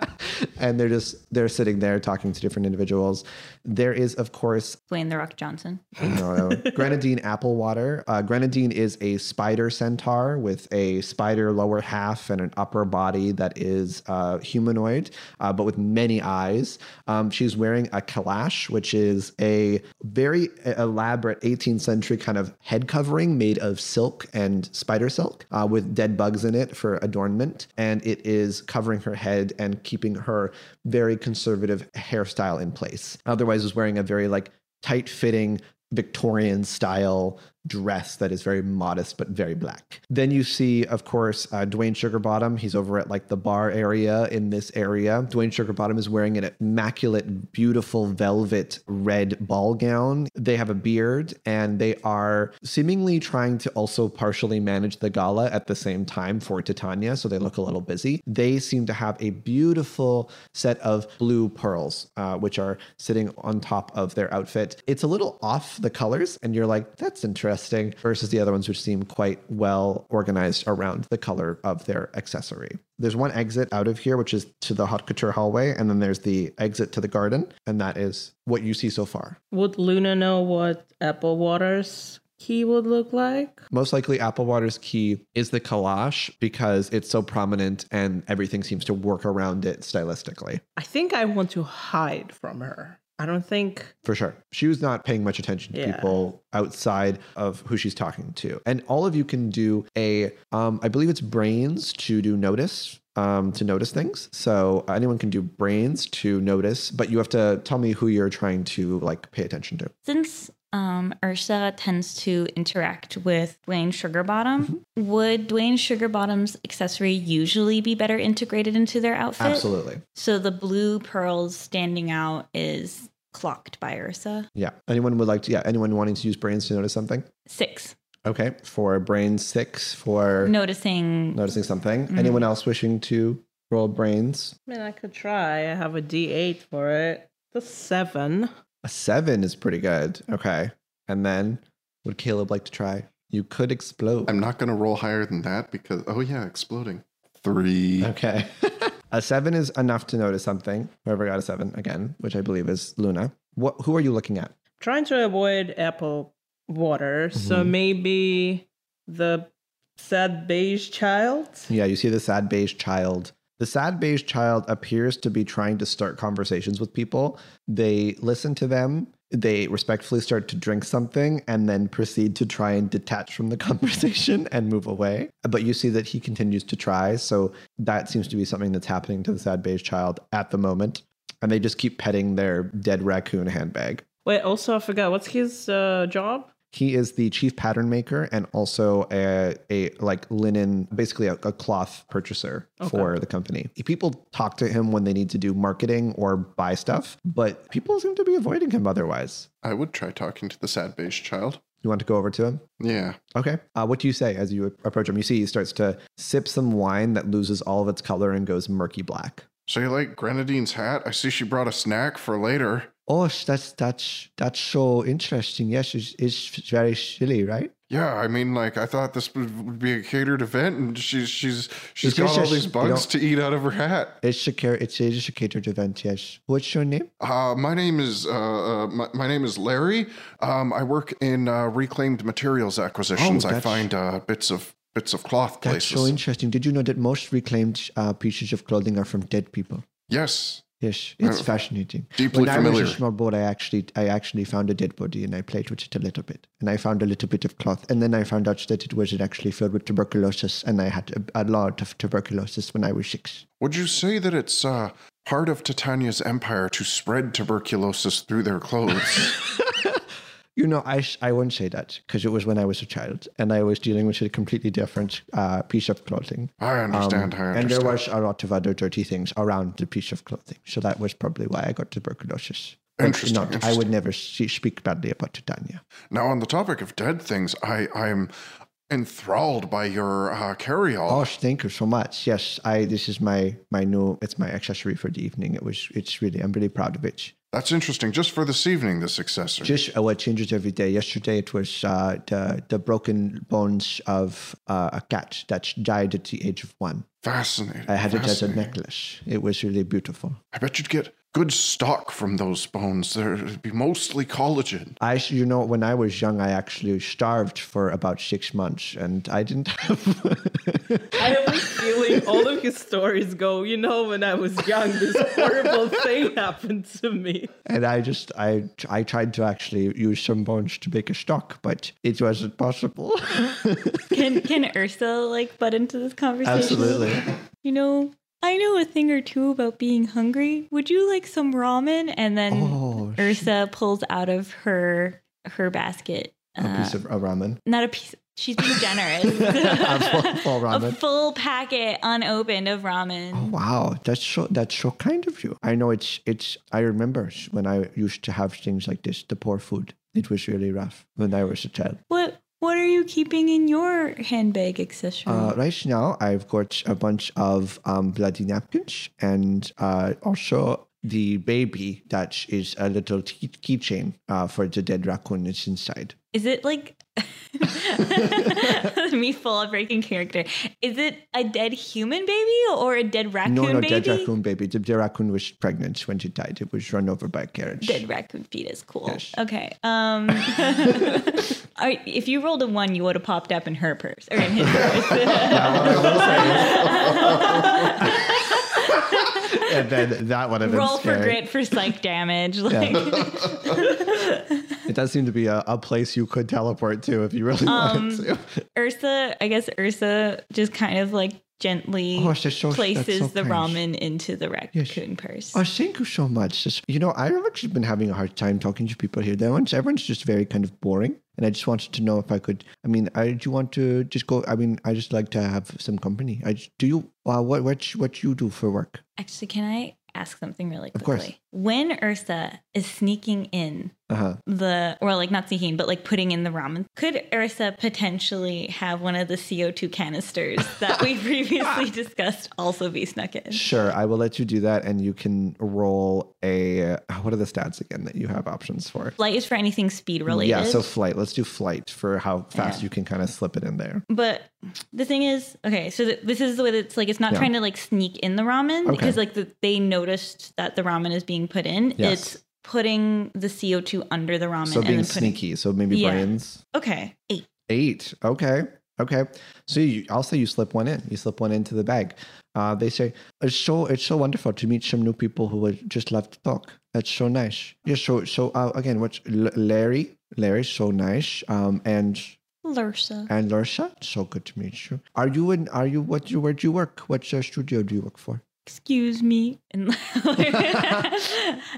and they're just they're sitting there talking to different individuals. There is, of course, Dwayne the Rock Johnson. no, no. Grenadine Applewater. Uh, Grenadine is a spider centaur with a spider lower half and an upper body that is uh, humanoid, uh, but with many eyes. Um, she's wearing a calash, which is a very elaborate 18th century kind of head covering made of silk and spider silk uh, with dead bugs in it for adornment. And it is covering her head and keeping her very conservative hairstyle in place. Otherwise, was wearing a very like tight fitting Victorian style dress that is very modest but very black. Then you see, of course, uh, Dwayne Sugarbottom. He's over at like the bar area in this area. Dwayne Sugarbottom is wearing an immaculate, beautiful velvet red ball gown. They have a beard and they are seemingly trying to also partially manage the gala at the same time for Titania. So they look a little busy. They seem to have a beautiful set of blue pearls, uh, which are sitting on top of their outfit. It's a little off the colors, and you're like, that's interesting, versus the other ones, which seem quite well organized around the color of their accessory. There's one exit out of here, which is to the haute couture hallway, and then there's the exit to the garden, and that is what you see so far. Would Luna know what Applewater's key would look like? Most likely, Applewater's key is the calash because it's so prominent and everything seems to work around it stylistically. I think I want to hide from her. I don't think. For sure. She was not paying much attention to Yeah. people outside of who she's talking to. And all of you can do a, um, I believe it's brains to do notice. Um, to notice things. So anyone can do brains to notice, but you have to tell me who you're trying to like pay attention to. Since um, Ursa tends to interact with Dwayne Sugarbottom, would Dwayne Sugarbottom's accessory usually be better integrated into their outfit? Absolutely. So the blue pearls standing out is clocked by Ursa. Yeah. Anyone would like to, yeah, anyone wanting to use brains to notice something? Six. Okay. For brains, six. For Noticing. noticing something. Mhm. Anyone else wishing to roll brains? I mean, I could try. I have a D8 for it. The seven. A seven is pretty good. Okay. And then would Caleb like to try? You could explode. I'm not going to roll higher than that because, oh, yeah, exploding. Three. Okay. a seven is enough to notice something. Whoever got a seven again, which I believe is Luna. What? Who are you looking at? Trying to avoid Apple Water. So Mhm. maybe the sad beige child. Yeah, you see the sad beige child. The sad beige child appears to be trying to start conversations with people. They listen to them, they respectfully start to drink something, and then proceed to try and detach from the conversation and move away. But you see that he continues to try. So that seems to be something that's happening to the sad beige child at the moment. And they just keep petting their dead raccoon handbag. Wait, also, I forgot. What's his uh, job? He is the chief pattern maker and also a, a like linen, basically a, a cloth purchaser for the company. People talk to him when they need to do marketing or buy stuff, but people seem to be avoiding him otherwise. I would try talking to the sad beige child. You want to go over to him? Yeah. Okay. Uh, what do you say as you approach him? You see he starts to sip some wine that loses all of its color and goes murky black. So you like Grenadine's hat? I see she brought a snack for later. Oh, that's that's that's so interesting. Yes, it's, it's very silly, right? Yeah, I mean, like I thought this would, be a catered event, and she's she's she's It's got all these you bugs know- to eat out of her hat. It's a it's, it's a catered event. Yes. What's your name? Uh, my name is uh, uh, my, my name is Larry. Um, I work in uh, reclaimed materials acquisitions. Oh, I find uh, bits of bits of cloth That's places. so interesting. Did you know that most reclaimed uh, pieces of clothing are from dead people? yes, Yes, it's Uh, fascinating. deeply when I was a small boy, I actually, I actually found a dead body and I played with it a little bit. And I found a little bit of cloth, and then I found out that it was actually filled with tuberculosis, and I had a, a lot of tuberculosis when I was six. Would you say that it's uh, part of Titania's empire to spread tuberculosis through their clothes? You know, I, I won't say that because it was when I was a child and I was dealing with a completely different uh, piece of clothing. I understand. I Um, And there was a lot of other dirty things around the piece of clothing. So that was probably why I got tuberculosis. Interesting, Not, I would never see, speak badly about Titania. Now, on the topic of dead things, I I'm enthralled by your uh, carryall. Oh, thank you so much. Yes, I. This is my my new. It's my accessory for the evening. It was. It's really. I'm really proud of it. That's interesting. Just for this evening, this accessory. Just uh, what changes every day. Yesterday it was uh, the the broken bones of uh, a cat that died at the age of one. Fascinating. I had it as a necklace. It was really beautiful. I bet you'd get good stock from those bones. There'd be mostly collagen. I, you know, when I was young, I actually starved for about six months, and I didn't have. I have a feeling all of his stories go, you know, when I was young, this horrible thing happened to me. and I just, I, I tried to actually use some bones to make a stock, but it wasn't possible. Can can Ursa like butt into this conversation? Absolutely. You know, I know a thing or two about being hungry. Would you like some ramen? And then Oh, Ursa pulls out of her her basket A piece of uh, a ramen. not a piece. She's being generous. A full, full a full packet unopened of ramen. Oh wow, that's so that's so kind of you. I know it's it's. I remember when I used to have things like this, the poor food. It was really rough when I was a child. What What are you keeping in your handbag accessory? Uh, right now, I've got a bunch of um, bloody napkins and uh, also the baby that is a little key- keychain uh, for the dead raccoon that's inside. Is it like me full of breaking character? Is it a dead human baby or a dead raccoon no, no, baby? dead raccoon baby. The, the raccoon was pregnant when she died. It was run over by a carriage. Dead raccoon fetus. Cool. Yes. Okay. Um, all right, if you rolled a one, you would have popped up in her purse or in his purse. and then that would have been Roll for grit for psych damage. Like, It does seem to be a, a place you could teleport to if you really Um, wanted to. Ursa, I guess Ursa just kind of like gently Oh, that's so- places so the kind. ramen into the raccoon purse. Oh, thank you so much. Just- You know, I've actually been having a hard time talking to people here. Everyone's, everyone's just very kind of boring. And I just wanted to know if I could. I mean, I do you want to just go? I mean, I just like to have some company. I just- do you? Uh, what what what you do for work? Actually, can I ask something really Of quickly? course. When Ursa is sneaking in Uh huh. the, or like not sneaking, but like putting in the ramen, could Ursa potentially have one of the CO2 canisters that we previously discussed also be snuck in? Sure, I will let you do that, and you can roll a. What are the stats again that you have options for? Flight is for anything speed related. Yeah, so flight. Let's do flight for how fast Yeah. you can kind of slip it in there. But the thing is, okay, so th- this is the way that it's like it's not Yeah. trying to like sneak in the ramen Okay. because like the, they noticed that the ramen is being put in. Yes. It's putting the CO2 under the ramen So and being then putting. sneaky. So maybe Yeah. brains. Okay, eight. Eight. Okay. Okay. So you, I'll say you slip one in. You slip one into the bag. Uh, they say it's so it's so wonderful to meet some new people who would just love to talk. That's so nice. Yeah. So so uh, again, what's L- Larry? Larry's so nice. Um, and Lursa. and Larsha, so good to meet you. Are you in? Are you what? You where do you work? What uh, studio do you work for? Excuse me. And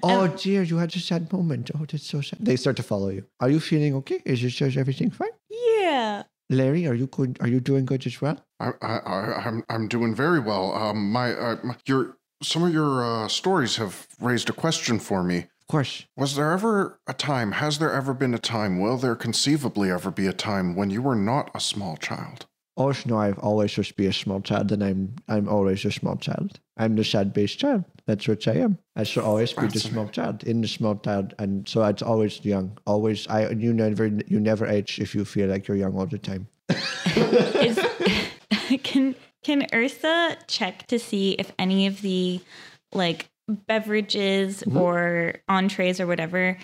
Oh dear, you had a sad moment. Oh, that's so sad. They start to follow you. Are you feeling okay? Is, is, is everything fine? yeah. Larry, are you good? Are you doing good as well? I, I, I, I'm, I'm doing very well. Um, my, uh, my your, some of your uh, stories have raised a question for me. Of course. Was there ever a time? Has there ever been a time? Will there conceivably ever be a time when you were not a small child? Oh no, I've always just be a small child, and I'm I'm always a small child. I'm the sad based child. That's what I am. I shall always be the small child, in the small child, and so it's always young. Always, I you never you never age if you feel like you're young all the time. Is, can can Ursa check to see if any of the like beverages Mm-hmm. or entrees or whatever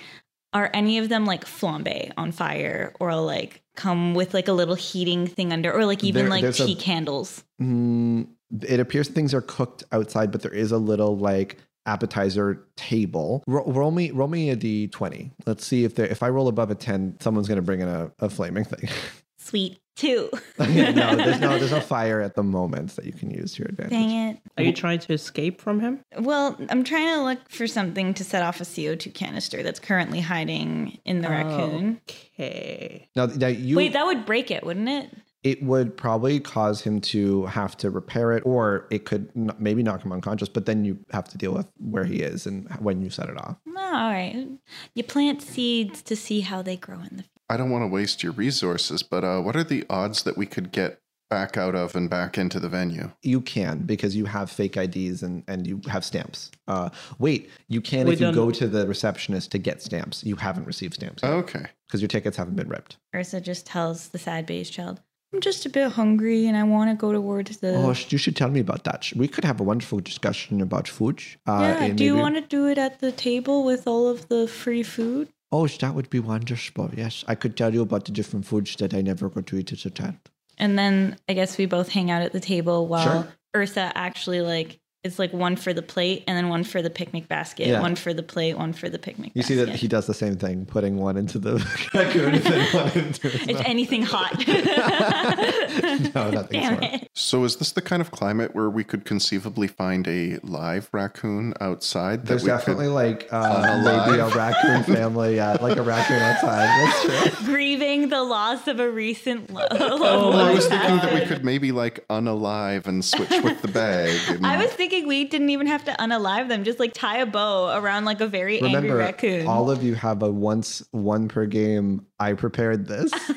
are any of them like flambe on fire or like come with like a little heating thing under or like even There- like there's a- tea candles? Mm, it appears things are cooked outside, but there is a little like appetizer table. Ro- roll me, roll me a d twenty. Let's see if there. If I roll above a ten, someone's gonna bring in a, a flaming thing. Sweet two. Okay, no, there's no, there's no fire at the moment that you can use to your advantage. Dang it. Are you trying to escape from him? Well, I'm trying to look for something to set off a CO2 canister that's currently hiding in the raccoon. Okay. Now, now you, Wait, that would break it, wouldn't it? it would probably cause him to have to repair it, or it could n- maybe knock him unconscious. But then you have to deal with where he is and when you set it off. No, all right. You plant seeds to see how they grow in the I don't want to waste your resources, but uh, what are the odds that we could get back out of and back into the venue? You can because you have fake IDs and, and you have stamps. Uh, wait, you can We if you don't- go to the receptionist to get stamps. You haven't received stamps because Okay. Because your tickets haven't been ripped. Ursa just tells the sad based child, I'm just a bit hungry and I want to go towards the. Oh, sh- you should tell me about that. We could have a wonderful discussion about food. Uh, yeah, and do you want to do it at the table with all of the free food? Oh, that would be wonderful. Yes, I could tell you about the different foods that I never got to eat as a child. And then I guess we both hang out at the table while Sure. Ursa actually like it's like one for the plate and then one for the picnic basket, Yeah. one for the plate, one for the picnic basket. You see that he does the same thing, putting one into the raccoon and then one into his It's mouth. anything hot. No, nothing Damn smart. it. So is this the kind of climate where we could conceivably find a live raccoon outside? That There's we definitely could, like uh, Unalive. maybe a raccoon family, yeah, like a raccoon outside. That's true. Grieving the loss of a recent lo- Oh Well, I was thinking that we could maybe like unalive and switch with the bag. and- I was thinking we didn't even have to unalive them, just like tie a bow around like a very angry raccoon. all of you have a once one per game. I prepared this,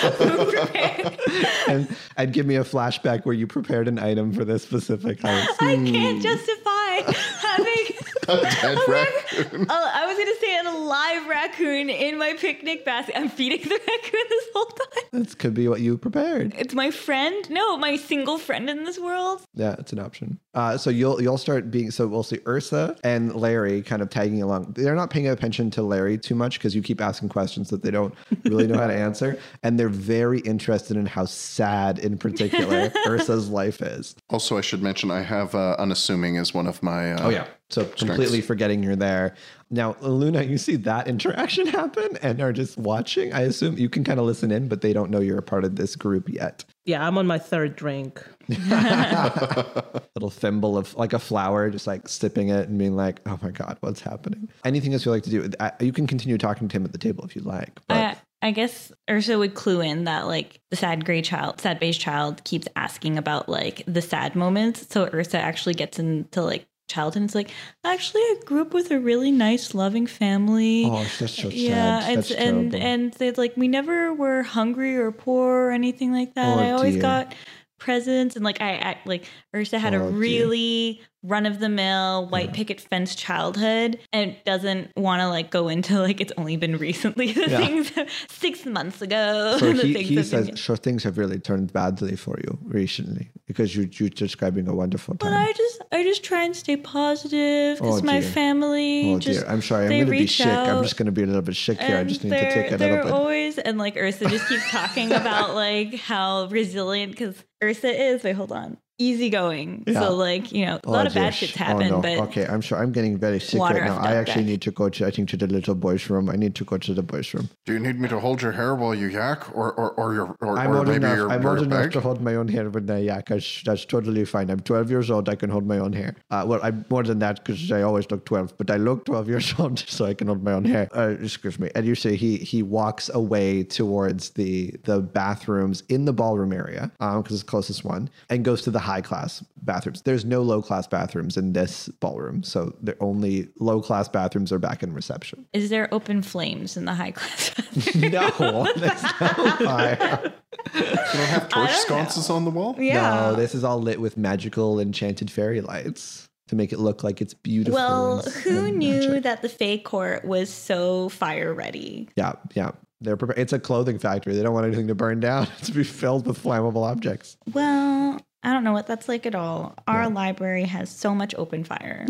prepared? and and give me a flashback where you prepared an item for this specific house. I can't hmm. justify having a dead a raccoon. Oh, I was gonna say an alive raccoon in my picnic basket. I'm feeding the raccoon this whole time. This could be what you prepared. It's my friend. No, my single friend in this world. Yeah, it's an option. Uh, so you'll you'll start being so we'll see Ursa and Larry kind of tagging along. They're not paying attention to Larry too much because you keep asking questions that they don't really know how to answer, and they're very interested in how sad, in particular, Ursa's life is. Also, I should mention I have uh, unassuming as one of my. Uh, Oh yeah. So completely forgetting you're there. Now, Luna, you see that interaction happen and are just watching. I assume you can kind of listen in, but they don't know you're a part of this group yet. Yeah, I'm on my third drink. Little thimble of like a flower, just like sipping it and being like, "Oh my god, what's happening?" Anything else you like to do? I, you can continue talking to him at the table if you'd like. But I, I guess Ursa would clue in that like the sad gray child, sad beige child keeps asking about like the sad moments. So Ursa actually gets into like childhood and it's like, actually I grew up with a really nice, loving family. oh, that's so sad. yeah, that's and terrible. and they like we never were hungry or poor or anything like that. Oh, I always dear. got presents and like I, I like Ursa had Oh, a dear. Run of the mill white picket fence childhood and doesn't want to like go into like it's only been recently the Yeah. things six months ago. so the he, things he says, been- sure, things have really turned badly for you recently because you, you're describing a wonderful time. but. I just I just try and stay positive because Oh, my family Oh just dear, I'm sorry. I'm going to be sick. I'm just going to be a little bit sick here. I just need to take a little bit. always and like Ursa just keeps talking about like how resilient because Ursa is. Wait, hold on. Easygoing. Yeah. So like you know a Oh, lot of dear. bad shits Oh, no. but okay, I'm sure I'm getting very sick right now. I actually back. need to go to I think to the little boys' room. I need to go to the boys' room. Do you need me to hold your hair while you yak, or or or your or, I'm or old maybe enough. your, I'm your old enough to hold my own hair with the yak. That's, that's totally fine. I'm 12 years old. I can hold my own hair. Uh, well, I'm more than that because I always look 12, but I look 12 years old, so I can hold my own hair. Uh, excuse me. And you say he he walks away towards the the bathrooms in the ballroom area because it's the closest one, and goes to the high class bathrooms. There's no low class bathrooms in this ballroom, so the only low class bathrooms are back in reception. is there open flames in the high class? no, there's no fire. You don't have torch don't sconces on the wall? yeah. No, this is all lit with magical enchanted fairy lights to make it look like it's beautiful. well, and- who and knew magic. that the Fey Court was so fire ready? Yeah, yeah. They're prepared. It's a clothing factory. They don't want anything to burn down. It's to be filled with flammable objects. Well, I don't know what that's like at all. Our library has so much open fire.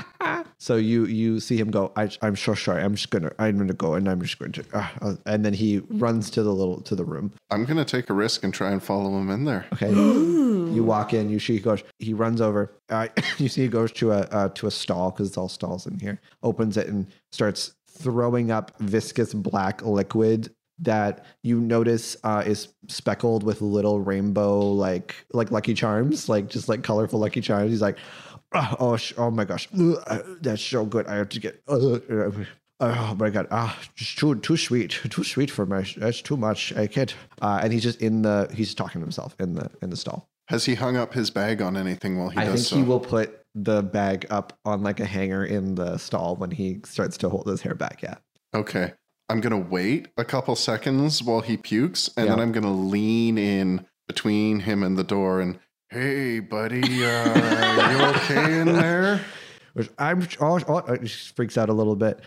so you you see him go. I, I'm so sorry. I'm just gonna. I'm gonna go, and I'm just going to. Uh, uh," and then he runs to the little to the room. I'm gonna take a risk and try and follow him in there. Okay. You walk in. You see he goes. He runs over. Uh, you see he goes to a uh, to a stall because it's all stalls in here. Opens it and starts throwing up viscous black liquid that you notice uh, is speckled with little rainbow like like Lucky Charms, like just like colorful Lucky Charms. He's like, oh, oh, sh- oh my gosh, Ugh, uh, that's so good. I have to get. Uh, uh, Oh my god! Ah, just too too sweet, too sweet for my. That's too much. I can't. Uh, and he's just in the. He's talking to himself in the in the stall. Has he hung up his bag on anything while he I does think so? he will put the bag up on like a hanger in the stall when he starts to hold his hair back. Yeah. Okay. I'm going to wait a couple seconds while he pukes, and then I'm going to lean in between him and the door and, hey, buddy, uh, you okay in there? Which I'm oh, oh, he freaks out a little bit.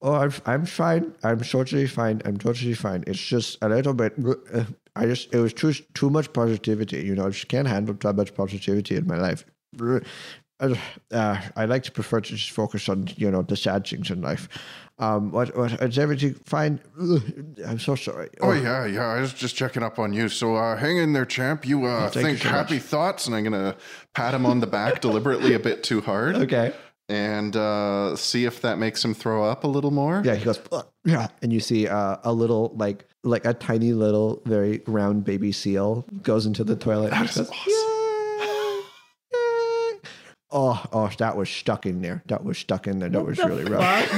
Oh, I'm I'm fine. I'm totally fine. I'm totally fine. It's just a little bit. uh, I just it was too too much positivity. You know, I just can't handle too much positivity in my life. Uh, I like to prefer to just focus on you know the sad things in life. Um, what what is everything fine? I'm so sorry. Oh yeah, yeah. I was just checking up on you. So uh, hang in there, champ. You uh, you think so happy much. thoughts, and I'm gonna pat him on the back deliberately a bit too hard. Okay. And uh, see if that makes him throw up a little more. Yeah, he goes. Yeah, and you see uh, a little like like a tiny little very round baby seal goes into the toilet. That is says, awesome. Oh, oh, that was stuck in there. That was stuck in there. That was really rough.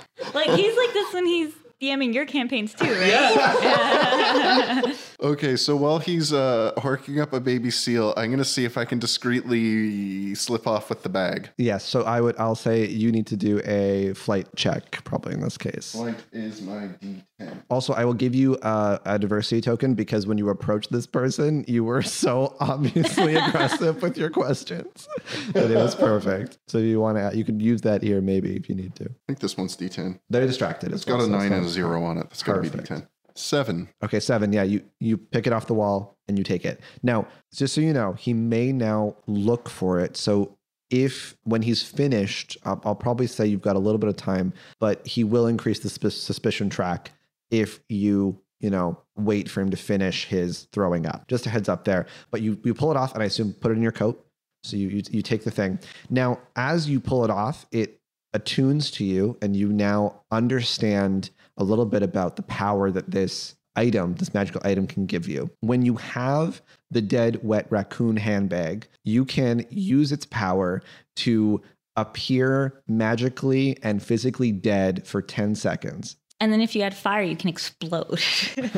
Like he's like this when he's DMing your campaigns too, right? Yeah. Okay, so while he's uh, horking up a baby seal, I'm gonna see if I can discreetly slip off with the bag. Yes, so I would. I'll say you need to do a flight check, probably in this case. Flight is my D10. Also, I will give you uh, a diversity token because when you approach this person, you were so obviously aggressive with your questions that it was perfect. So you want to, you could use that here maybe if you need to. I think this one's D10. They're distracted. It's as well, got a so nine and a not- zero on it. That's got to be D10. Seven. Okay, seven. Yeah, you you pick it off the wall and you take it. Now, just so you know, he may now look for it. So if when he's finished, I'll, I'll probably say you've got a little bit of time, but he will increase the sus- suspicion track if you you know wait for him to finish his throwing up. Just a heads up there. But you you pull it off, and I assume put it in your coat. So you you, you take the thing. Now, as you pull it off, it attunes to you, and you now understand a little bit about the power that this item, this magical item, can give you. When you have the dead wet raccoon handbag, you can use its power to appear magically and physically dead for 10 seconds. and then if you add fire, you can explode. but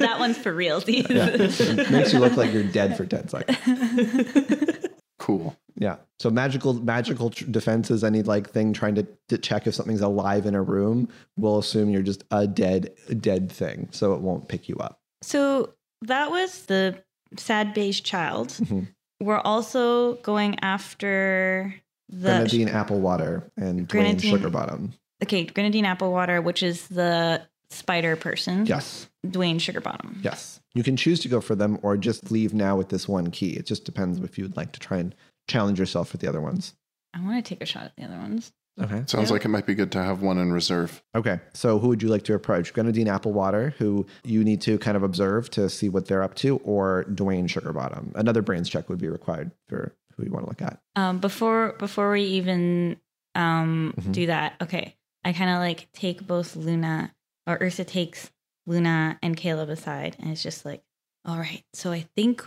that one's for real. It makes you look like you're dead for 10 seconds. Cool. Yeah. So magical magical tr- defenses, any like thing trying to, to check if something's alive in a room, will assume you're just a dead dead thing, so it won't pick you up. So that was the sad beige child. Mhm. We're also going after the Grenadine Applewater and Dwayne Grenadine- Sugarbottom. okay grenadine Applewater, which is the spider person. Yes. Dwayne Sugarbottom. Yes. You can choose to go for them or just leave now with this one key. It just depends if you'd like to try and challenge yourself with the other ones. I want to take a shot at the other ones. Okay. Sounds like it might be good to have one in reserve. Okay. So who would you like to approach? Grenadine Applewater, who you need to kind of observe to see what they're up to, or Dwayne Sugarbottom? Another brains check would be required for who you want to look at. Um, before before we even um Mhm. do that, okay, I kind of like take both Luna or Ursa takes Luna and Caleb aside, and it's just like, all right, so I think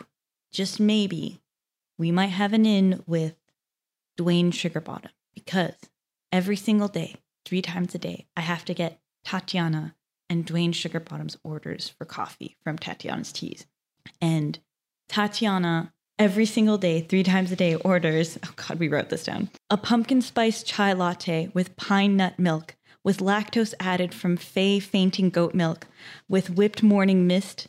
just maybe we might have an in with Dwayne Sugarbottom because every single day, three times a day, I have to get Tatiana and Dwayne Sugarbottom's orders for coffee from Tatiana's Teas. And Tatiana, every single day, three times a day, orders oh God, we wrote this down a pumpkin spice chai latte with pine nut milk, with lactose added from Fey fainting goat milk, with whipped morning mist,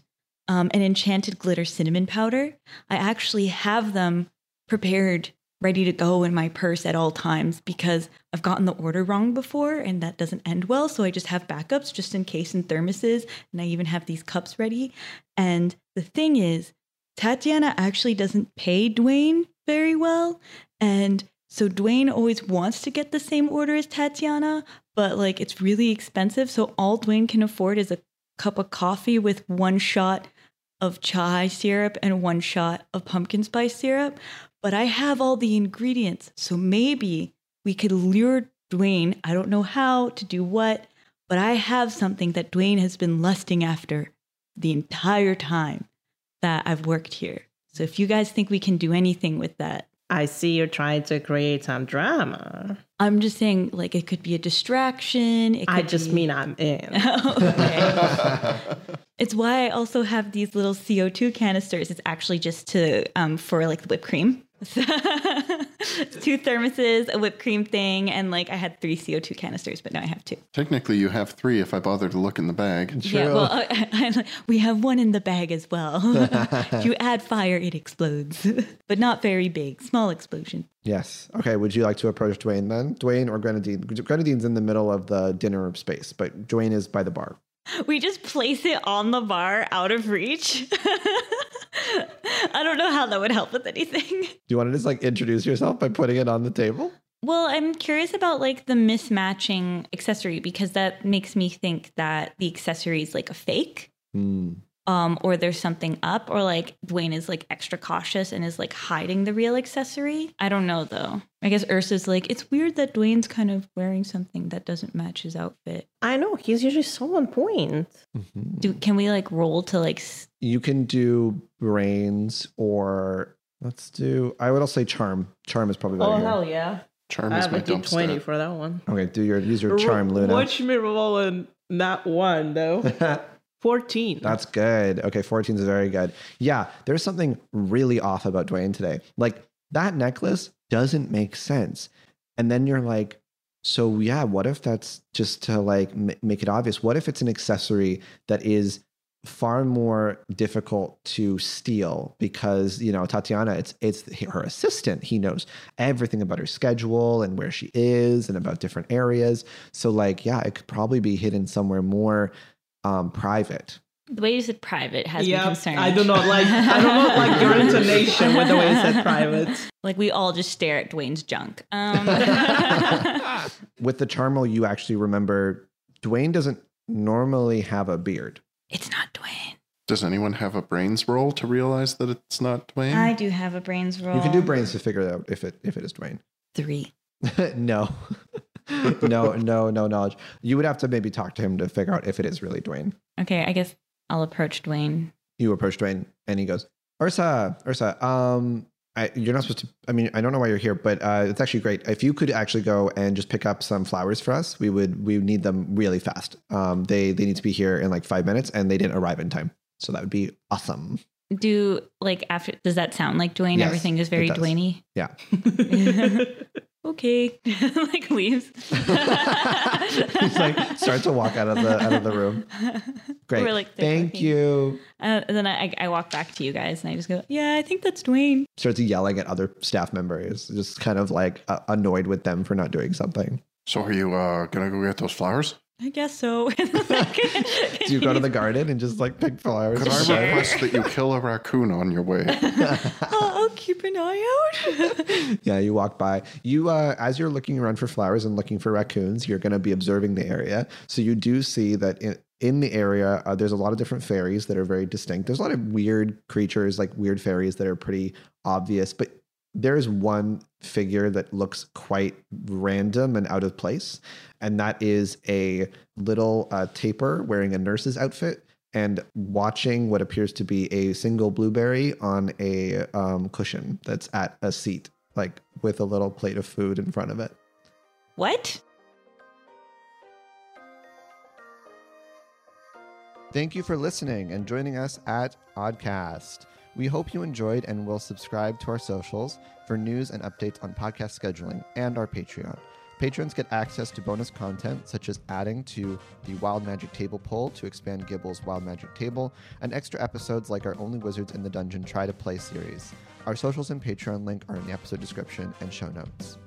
um, and enchanted glitter cinnamon powder. I actually have them prepared, ready to go in my purse at all times because I've gotten the order wrong before and that doesn't end well. So I just have backups just in case in thermoses. And I even have these cups ready. And the thing is, Tatiana actually doesn't pay Dwayne very well. And so Dwayne always wants to get the same order as Tatiana, but like it's really expensive. So all Dwayne can afford is a cup of coffee with one shot of chai syrup and one shot of pumpkin spice syrup. But I have all the ingredients. So maybe we could lure Dwayne, I don't know how to do what, but I have something that Dwayne has been lusting after the entire time that I've worked here. So if you guys think we can do anything with that, I see you're trying to create some drama. I'm just saying, like, it could be a distraction. It I could just be- mean I'm in. okay. it's why I also have these little CO2 canisters. It's actually just to um for like the whipped cream. two thermoses, a whipped cream thing, and like I had three CO2 canisters, but now I have two. Technically, you have three if I bother to look in the bag. Yeah, well, I, I, we have one in the bag as well. if you add fire, it explodes, but not very big, small explosion. Yes. Okay. Would you like to approach Dwayne then? Dwayne or Grenadine? Grenadine's in the middle of the dinner space, but Dwayne is by the bar. We just place it on the bar out of reach. I don't know how that would help with anything. Do you want to just like introduce yourself by putting it on the table? Well, I'm curious about like the mismatching accessory because that makes me think that the accessory is like a fake. Hmm. Um, or there's something up, or like Dwayne is like extra cautious and is like hiding the real accessory. I don't know though. I guess Ursa's like, it's weird that Dwayne's kind of wearing something that doesn't match his outfit. I know he's usually so on point. Mhm. Do can we like roll to like s- You can do brains or let's do. I would also say charm. Charm is probably better. Oh here. hell yeah! Charm I is have my a dump d20 for that one. Okay, do your use your charm, Luna. Watch me rolling not one though. Fourteen. That's good. Okay, 14 is very good. Yeah, there's something really off about Dwayne today. Like that necklace doesn't make sense. And then you're like, so yeah, what if that's just to like m- make it obvious? What if it's an accessory that is far more difficult to steal because you know Tatiana it's it's her assistant he knows everything about her schedule and where she is and about different areas so like yeah it could probably be hidden somewhere more um private the way you said private has me yeah, concerned. I do not like. I do not know like your intonation with the way you said private. like we all just stare at Dwayne's junk. Um, with the charmel you actually remember Dwayne doesn't normally have a beard it's not Dwayne. Does anyone have a brains roll to realize that it's not Dwayne? I do have a brains roll. you can do brains to figure out if it if it is Dwayne three. no no no no knowledge you would have to maybe talk to him to figure out if it is really Dwayne Okay, I guess I'll approach Dwayne. you approach Dwayne and he goes, Ursa, Ursa, um, I, you're not supposed to, I mean, I don't know why you're here, but uh, it's actually great. If you could actually go and just pick up some flowers for us, we would, we would need them really fast. Um, they, they need to be here in like five minutes and they didn't arrive in time. So that would be awesome. Do like after? Does that sound like Dwayne? Yes, Everything is very does. Dwayne-y. Yeah. okay, like leaves. He's like, start to walk out of the, out of the room. Great. We're like, Thank talking. you. Uh, and then I, I walk back to you guys and I just go, yeah, I think that's Dwayne. Starts yelling at other staff members, just kind of like uh, annoyed with them for not doing something. So are you uh, gonna go get those flowers? I guess so. Do you go to the garden and just like pick flowers? Could I Sure. request that you kill a raccoon on your way? Oh, I'll keep an eye out. yeah, you walk by. You, uh, as you're looking around for flowers and looking for raccoons, you're going to be observing the area. So you do see that in, in the area, uh, there's a lot of different fairies that are very distinct. There's a lot of weird creatures, like weird fairies that are pretty obvious, but there's one figure that looks quite random and out of place, and that is a little uh, tapir wearing a nurse's outfit and watching what appears to be a single blueberry on a um, cushion that's at a seat, like with a little plate of food in front of it. what? Thank you for listening and joining us at Oddcast. We hope you enjoyed and will subscribe to our socials for news and updates on podcast scheduling and our Patreon. Patrons get access to bonus content such as adding to the Wild Magic Table poll to expand Gibble's Wild Magic Table and extra episodes like our Only Wizards in the Dungeon Try to Play series. Our socials and Patreon link are in the episode description and show notes.